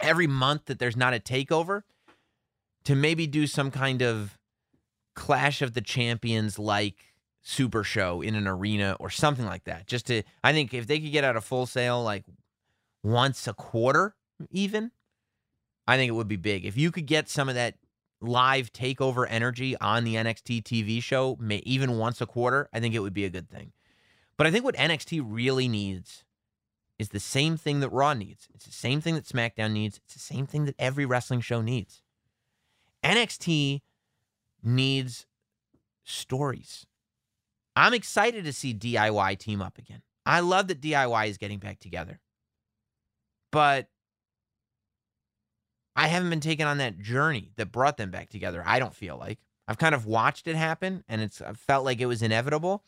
every month that there's not a takeover to maybe do some kind of Clash of the Champions like super show in an arena or something like that. Just to, I think if they could get out a Full Sail like once a quarter, even, I think it would be big. If you could get some of that live takeover energy on the NXT TV show, even once a quarter, I think it would be a good thing. But I think what NXT really needs is the same thing that Raw needs. It's the same thing that SmackDown needs. It's the same thing that every wrestling show needs. NXT needs stories. I'm excited to see DIY team up again. I love that DIY is getting back together. But I haven't been taken on that journey that brought them back together. I don't feel like. I've kind of watched it happen and it's I felt like it was inevitable.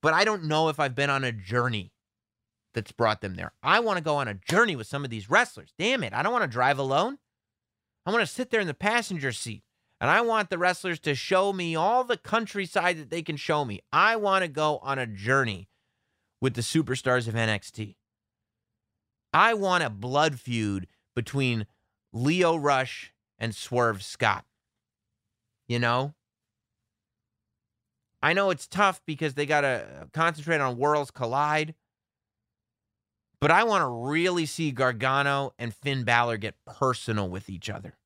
But I don't know if I've been on a journey that's brought them there. I want to go on a journey with some of these wrestlers. Damn it. I don't want to drive alone. I want to sit there in the passenger seat and I want the wrestlers to show me all the countryside that they can show me. I want to go on a journey with the superstars of NXT. I want a blood feud between Lio Rush and Swerve Scott. You know? I know it's tough because they got to concentrate on Worlds Collide. But I want to really see Gargano and Finn Balor get personal with each other.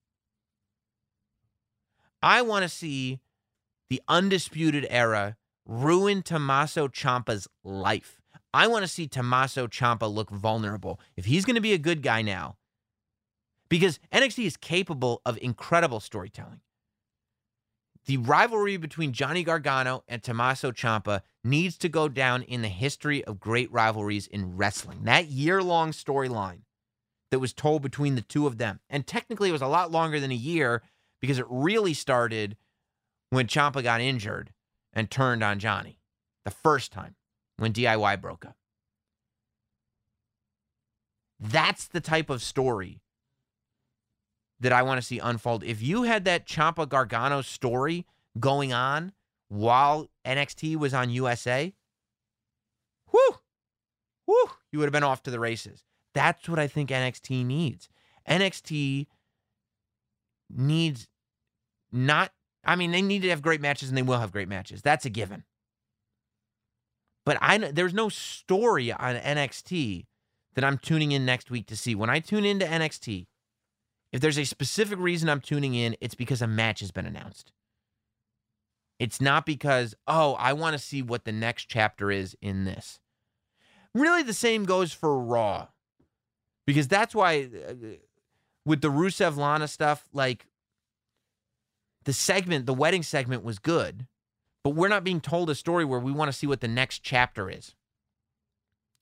I want to see the Undisputed Era ruin Tommaso Ciampa's life. I want to see Tommaso Ciampa look vulnerable. If he's going to be a good guy now, because NXT is capable of incredible storytelling. The rivalry between Johnny Gargano and Tommaso Ciampa needs to go down in the history of great rivalries in wrestling. That year long storyline that was told between the two of them. And technically, it was a lot longer than a year because it really started when Ciampa got injured and turned on Johnny the first time when DIY broke up. That's the type of story that I want to see unfold. If you had that Ciampa Gargano story going on while NXT was on USA, whoo, whoo, you would have been off to the races. That's what I think NXT needs. NXT needs not, I mean, they need to have great matches and they will have great matches. That's a given. But I there's no story on NXT that I'm tuning in next week to see. When I tune into NXT, if there's a specific reason I'm tuning in, it's because a match has been announced. It's not because, oh, I want to see what the next chapter is in this. Really, the same goes for Raw. Because that's why, uh, with the Rusev Lana stuff, like the segment, the wedding segment was good, but we're not being told a story where we want to see what the next chapter is.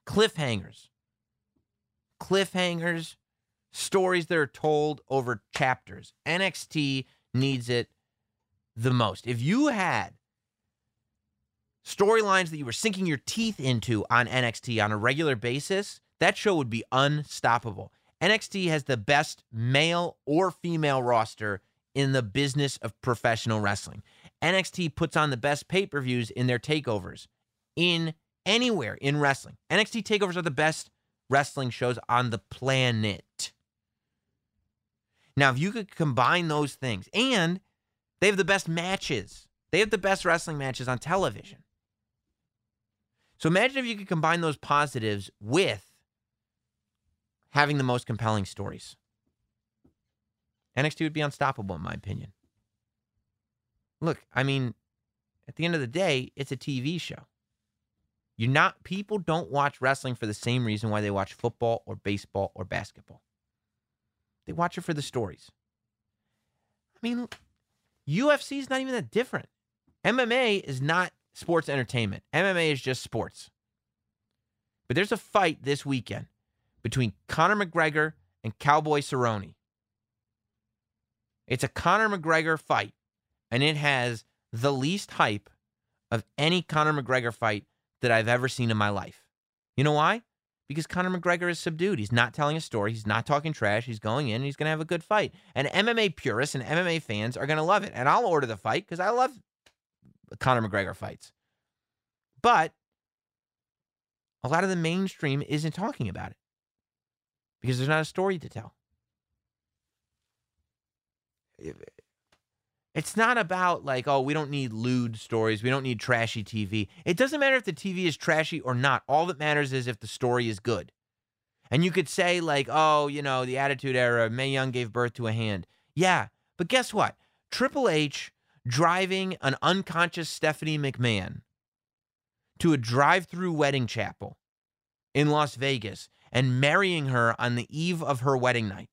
Cliffhangers. Cliffhangers stories that are told over chapters. NXT needs it the most. If you had storylines that you were sinking your teeth into on NXT on a regular basis, that show would be unstoppable. NXT has the best male or female roster in the business of professional wrestling. NXT puts on the best pay per views in their takeovers in anywhere in wrestling. NXT takeovers are the best wrestling shows on the planet. Now, if you could combine those things, and they have the best matches, they have the best wrestling matches on television. So imagine if you could combine those positives with having the most compelling stories. NXT would be unstoppable, in my opinion. Look, I mean, at the end of the day, it's a TV show. You're not, people don't watch wrestling for the same reason why they watch football or baseball or basketball. They watch it for the stories. I mean, UFC is not even that different. MMA is not sports entertainment. MMA is just sports. But there's a fight this weekend between Conor McGregor and Cowboy Cerrone. It's a Conor McGregor fight, and it has the least hype of any Conor McGregor fight that I've ever seen in my life. You know why? Because Conor McGregor is subdued. He's not telling a story. He's not talking trash. He's going in he's going to have a good fight. And MMA purists and MMA fans are going to love it. And I'll order the fight because I love Conor McGregor fights. But a lot of the mainstream isn't talking about it because there's not a story to tell. It's not about like, oh, we don't need lewd stories. We don't need trashy TV. It doesn't matter if the TV is trashy or not. All that matters is if the story is good. And you could say, like, oh, you know, the Attitude Era, Mae Young gave birth to a hand. Yeah. But guess what? Triple H driving an unconscious Stephanie McMahon to a drive through wedding chapel in Las Vegas and marrying her on the eve of her wedding night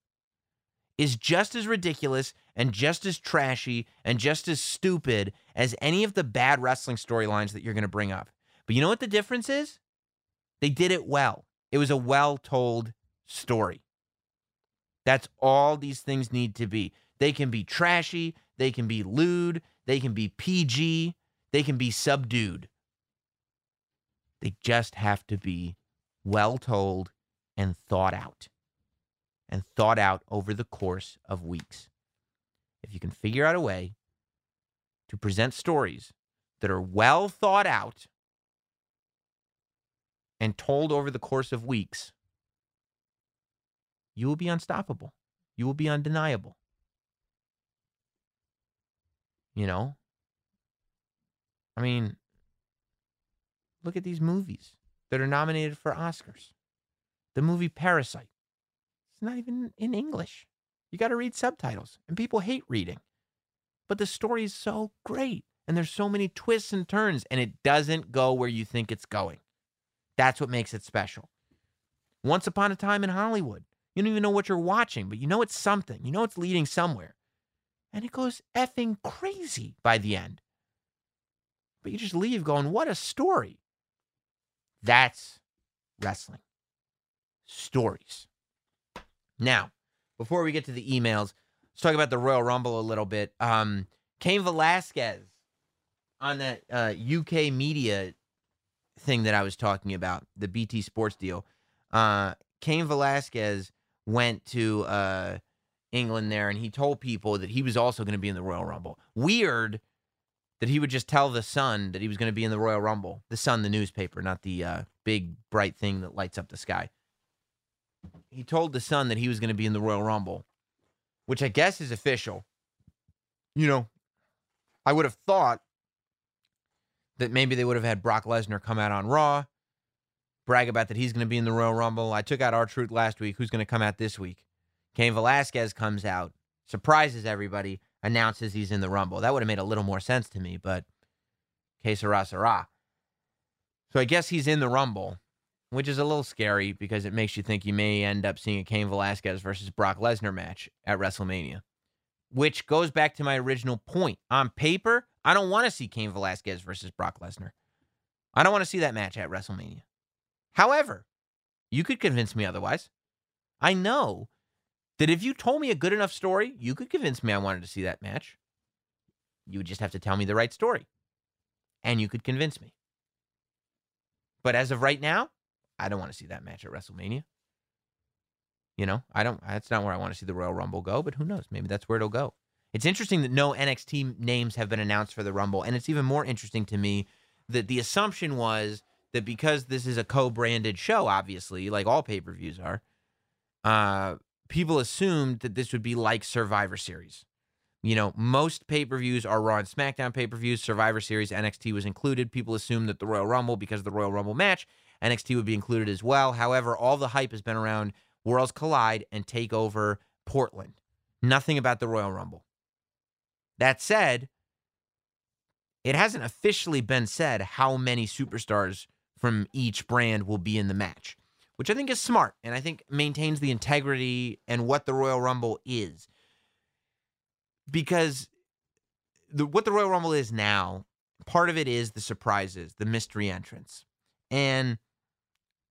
is just as ridiculous and just as trashy and just as stupid as any of the bad wrestling storylines that you're going to bring up. But you know what the difference is? They did it well. It was a well told story. That's all these things need to be. They can be trashy, they can be lewd, they can be PG, they can be subdued. They just have to be well told and thought out and thought out over the course of weeks. If you can figure out a way to present stories that are well thought out and told over the course of weeks, you will be unstoppable. You will be undeniable. You know? I mean, look at these movies that are nominated for Oscars. the movie Parasite. It's not even in English. You got to read subtitles, and people hate reading. But the story is so great, and there's so many twists and turns, and it doesn't go where you think it's going. That's what makes it special. Once upon a time in Hollywood, you don't even know what you're watching, but you know it's something. You know it's leading somewhere. And it goes effing crazy by the end. But you just leave going, what a story. That's wrestling. Stories. Now, before we get to the emails, let's talk about the Royal Rumble a little bit. Um, Cain Velasquez on that uh, UK media thing that I was talking about, the BT Sports deal. Uh, Cain Velasquez went to uh, England there and he told people that he was also going to be in the Royal Rumble. Weird that he would just tell the Sun that he was going to be in the Royal Rumble. The Sun, the newspaper, not the uh, big bright thing that lights up the sky. He told the Sun that he was going to be in the Royal Rumble, which I guess is official. You know, I would have thought that maybe they would have had Brock Lesnar come out on Raw, brag about that he's going to be in the Royal Rumble. I took out R-Truth last week. Who's going to come out this week? Cain Velasquez comes out, surprises everybody, announces he's in the Rumble. That would have made a little more sense to me, but que sera, sera. So I guess he's in the Rumble, which is a little scary because it makes you think you may end up seeing a Cain Velasquez versus Brock Lesnar match at WrestleMania, which goes back to my original point. On paper, I don't want to see Cain Velasquez versus Brock Lesnar. I don't want to see that match at WrestleMania. However, you could convince me otherwise. I know that if you told me a good enough story, you could convince me I wanted to see that match. You would just have to tell me the right story. And you could convince me. But as of right now, I don't want to see that match at WrestleMania. You know, I don't, that's not where I want to see the Royal Rumble go, but who knows? Maybe that's where it'll go. It's interesting that no NXT names have been announced for the Rumble. And it's even more interesting to me that the assumption was that because this is a co branded show, obviously, like all pay per views are, uh, people assumed that this would be like Survivor Series. You know, most pay per views are Raw and SmackDown pay per views. Survivor Series, NXT was included. People assumed that the Royal Rumble, because of the Royal Rumble match, NXT would be included as well. However, all the hype has been around Worlds Collide and take over Portland. Nothing about the Royal Rumble. That said, it hasn't officially been said how many superstars from each brand will be in the match, which I think is smart and I think maintains the integrity and what the Royal Rumble is. Because the, what the Royal Rumble is now, part of it is the surprises, the mystery entrance. And,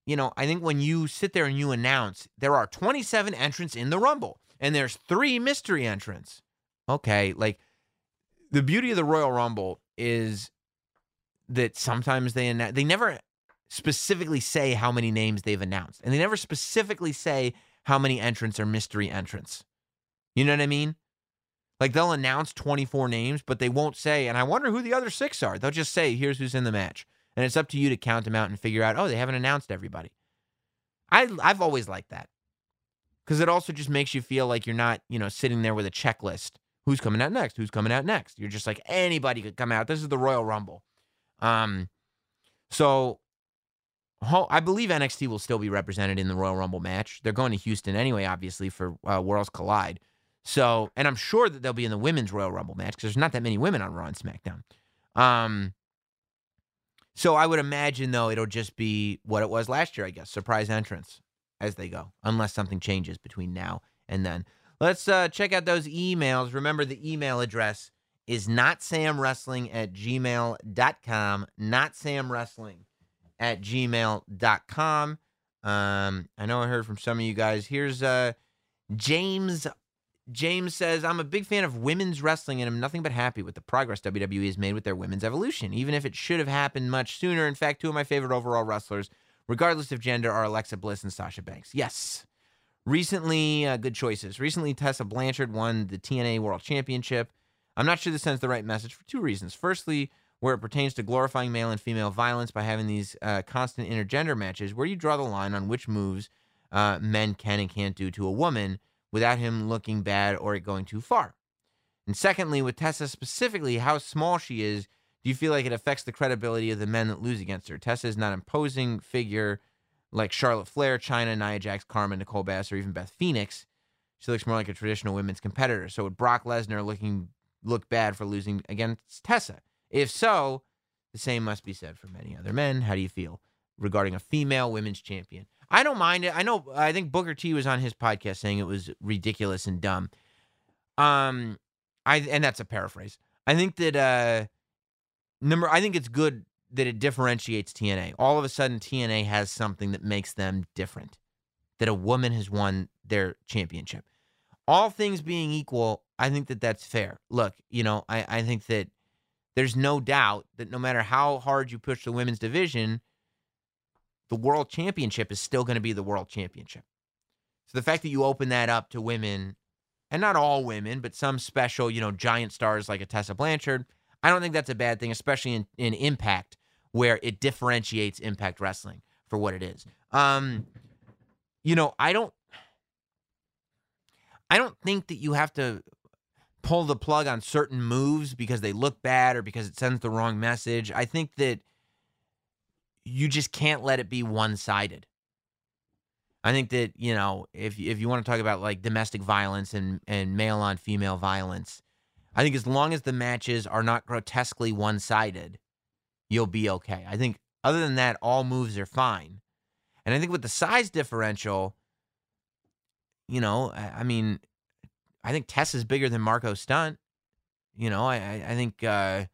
you know, I think when you sit there and you announce there are 27 entrants in the Rumble and there's three mystery entrants. Okay, like the beauty of the Royal Rumble is that sometimes they announce, they never specifically say how many names they've announced, and they never specifically say how many entrants are mystery entrants. You know what I mean? Like they'll announce 24 names, but they won't say, and I wonder who the other six are. They'll just say, here's who's in the match. And it's up to you to count them out and figure out, oh, they haven't announced everybody. I I've always liked that. Because it also just makes you feel like you're not, you know, sitting there with a checklist who's coming out next? Who's coming out next? You're just like anybody could come out. This is the Royal Rumble. Um, so I believe NXT will still be represented in the Royal Rumble match. They're going to Houston anyway, obviously for uh, Worlds Collide. So, and I'm sure that they'll be in the women's Royal Rumble match because there's not that many women on Raw and SmackDown. Um, so I would imagine though it'll just be what it was last year, I guess, surprise entrance as they go, unless something changes between now and then. Let's uh, check out those emails. Remember, the email address is not samwrestling at gmail.com. Not samwrestling at gmail.com. Um, I know I heard from some of you guys. Here's uh, James. James says, I'm a big fan of women's wrestling and I'm nothing but happy with the progress WWE has made with their women's evolution, even if it should have happened much sooner. In fact, two of my favorite overall wrestlers, regardless of gender, are Alexa Bliss and Sasha Banks. Yes, Recently, uh, good choices. Recently, Tessa Blanchard won the TNA World Championship. I'm not sure this sends the right message for two reasons. Firstly, where it pertains to glorifying male and female violence by having these uh, constant intergender matches, where do you draw the line on which moves uh, men can and can't do to a woman without him looking bad or it going too far. And secondly, with Tessa specifically, how small she is, do you feel like it affects the credibility of the men that lose against her? Tessa is not imposing figure like Charlotte Flair, Chyna, Nia Jax, Carmen, Nicole Bass, or even Beth Phoenix, she looks more like a traditional women's competitor. So would Brock Lesnar looking look bad for losing against Tessa? If so, the same must be said for many other men. How do you feel regarding a female women's champion? I don't mind it. I know. I think Booker T was on his podcast saying it was ridiculous and dumb. Um, I and that's a paraphrase. I think that uh, number. I think it's good that it differentiates TNA. All of a sudden, TNA has something that makes them different. That a woman has won their championship. All things being equal, I think that that's fair. Look, you know, I, I think that there's no doubt that no matter how hard you push the women's division, the world championship is still going to be the world championship. So the fact that you open that up to women, and not all women, but some special, you know, giant stars like a Tessa Blanchard, I don't think that's a bad thing, especially in, in Impact, where it differentiates Impact Wrestling for what it is. Um, you know, I don't I don't think that you have to pull the plug on certain moves because they look bad or because it sends the wrong message. I think that you just can't let it be one-sided. I think that, you know, if if you want to talk about like domestic violence and and male on female violence, I think as long as the matches are not grotesquely one-sided, you'll be okay. I think other than that all moves are fine. And I think with the size differential, you know, I, I mean, I think Tess is bigger than Marko Stunt. You know, I I, I think uh,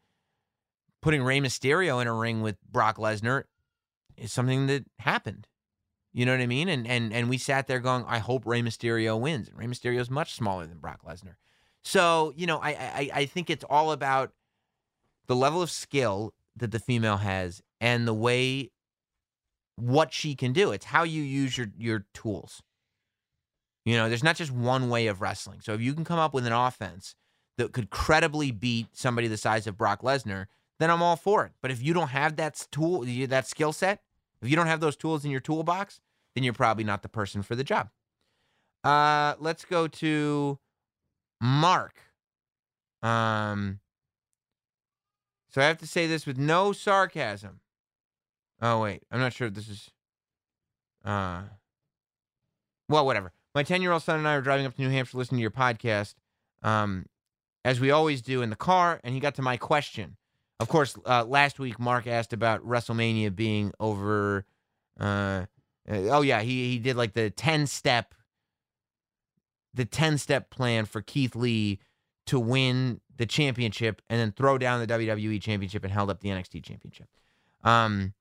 putting Rey Mysterio in a ring with Brock Lesnar is something that happened. You know what I mean? And and and we sat there going, I hope Rey Mysterio wins. And Rey Mysterio is much smaller than Brock Lesnar. So, you know, I, I I think it's all about the level of skill that the female has and the way what she can do. It's how you use your your tools. You know, there's not just one way of wrestling. So if you can come up with an offense that could credibly beat somebody the size of Brock Lesnar, then I'm all for it. But if you don't have that tool, that skill set, if you don't have those tools in your toolbox, then you're probably not the person for the job. Uh, let's go to Mark. Um, so I have to say this with no sarcasm. Oh wait, I'm not sure if this is. Uh, well, whatever. My 10 year old son and I were driving up to New Hampshire listening to your podcast, um, as we always do in the car, and he got to my question. Of course, uh, last week Mark asked about WrestleMania being over. Uh, oh yeah, he he did like the 10 step, the 10 step plan for Keith Lee to win the championship and then throw down the WWE championship and held up the NXT championship. Um,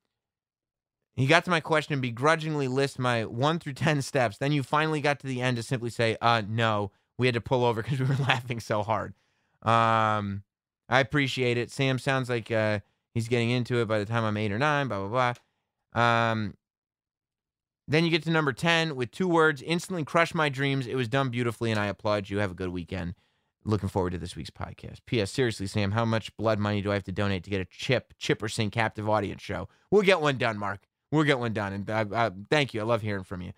he got to my question and begrudgingly list my one through 10 steps. Then you finally got to the end to simply say, uh, no, we had to pull over because we were laughing so hard. Um, I appreciate it. Sam sounds like uh, he's getting into it by the time I'm eight or nine, blah, blah, blah. Um, then you get to number 10 with two words instantly crush my dreams. It was done beautifully, and I applaud you. Have a good weekend. Looking forward to this week's podcast. P.S. Seriously, Sam, how much blood money do I have to donate to get a chip, chip or captive audience show? We'll get one done, Mark. We'll get one done. And uh, uh, thank you. I love hearing from you.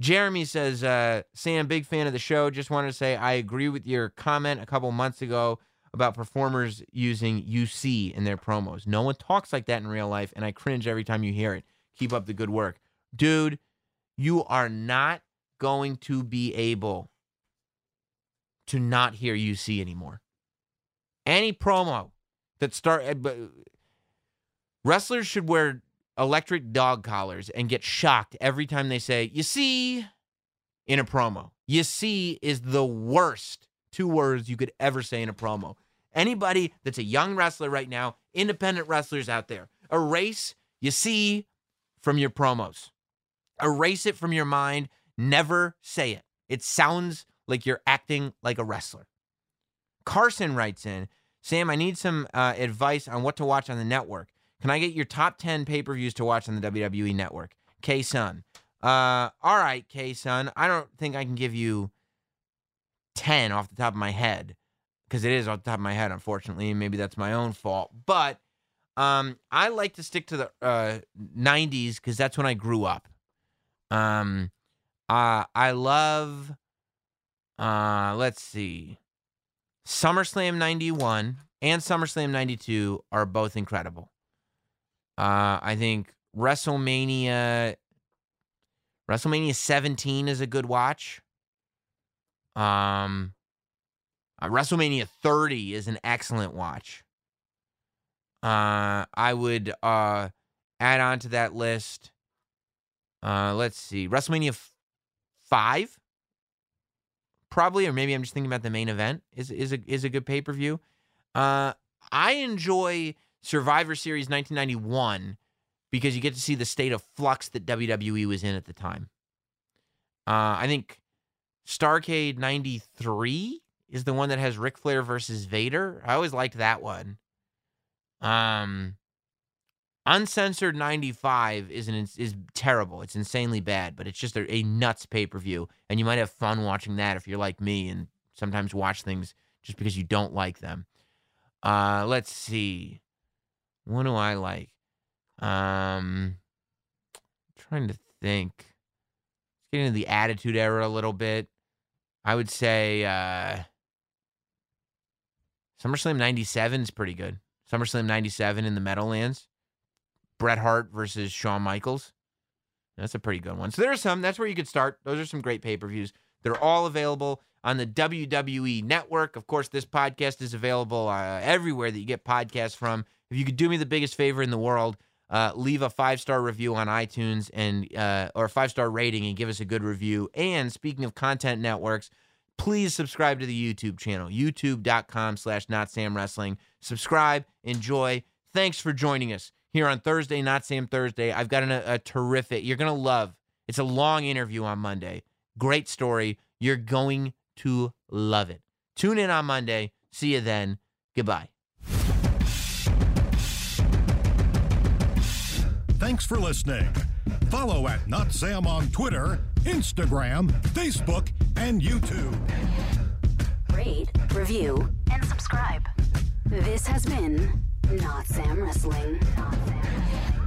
Jeremy says, uh, Sam, big fan of the show. Just wanted to say I agree with your comment a couple months ago about performers using UC in their promos. No one talks like that in real life, and I cringe every time you hear it. Keep up the good work. Dude, you are not going to be able to not hear UC anymore. Any promo that start uh, wrestlers should wear electric dog collars and get shocked every time they say, you see, in a promo. You see is the worst two words you could ever say in a promo. Anybody that's a young wrestler right now, independent wrestlers out there, erase you see from your promos. Erase it from your mind. Never say it. It sounds like you're acting like a wrestler. Carson writes in Sam, I need some uh, advice on what to watch on the network. Can I get your top 10 pay per views to watch on the WWE network? K Sun. Uh, all right, K Sun. I don't think I can give you 10 off the top of my head because it is off the top of my head, unfortunately. Maybe that's my own fault. But um, I like to stick to the uh, 90s because that's when I grew up. Um, uh, I love, uh, let's see, SummerSlam 91 and SummerSlam 92 are both incredible. Uh, I think WrestleMania WrestleMania 17 is a good watch. Um, uh, WrestleMania 30 is an excellent watch. Uh, I would uh, add on to that list. Uh, let's see, WrestleMania f- 5 probably, or maybe I'm just thinking about the main event. Is is a is a good pay per view. Uh, I enjoy Survivor Series 1991 because you get to see the state of flux that WWE was in at the time. Uh, I think Starcade 93 is the one that has Ric Flair versus Vader. I always liked that one. Um, Uncensored 95 is an, is terrible. It's insanely bad, but it's just a, a nuts pay per view, and you might have fun watching that if you're like me and sometimes watch things just because you don't like them. Uh, let's see. What do I like? Um, trying to think. Getting into the Attitude Era a little bit. I would say uh, SummerSlam 97 is pretty good. SummerSlam 97 in the Meadowlands. Bret Hart versus Shawn Michaels. That's a pretty good one. So there are some. That's where you could start. Those are some great pay per views. They're all available on the WWE network. Of course, this podcast is available uh, everywhere that you get podcasts from. If you could do me the biggest favor in the world, uh, leave a five star review on iTunes and uh, or five star rating and give us a good review. And speaking of content networks, please subscribe to the YouTube channel, youtube.com slash not Sam Wrestling. Subscribe, enjoy. Thanks for joining us here on Thursday, Not Sam Thursday. I've got an, a, terrific, you're going to love. It's a long interview on Monday. Great story. You're going to love it. Tune in on Monday. See you then. Goodbye. Thanks for listening. Follow at Not Sam on Twitter, Instagram, Facebook, and YouTube. Rate, review, and subscribe. This has been Not Sam Wrestling. Not Sam Wrestling.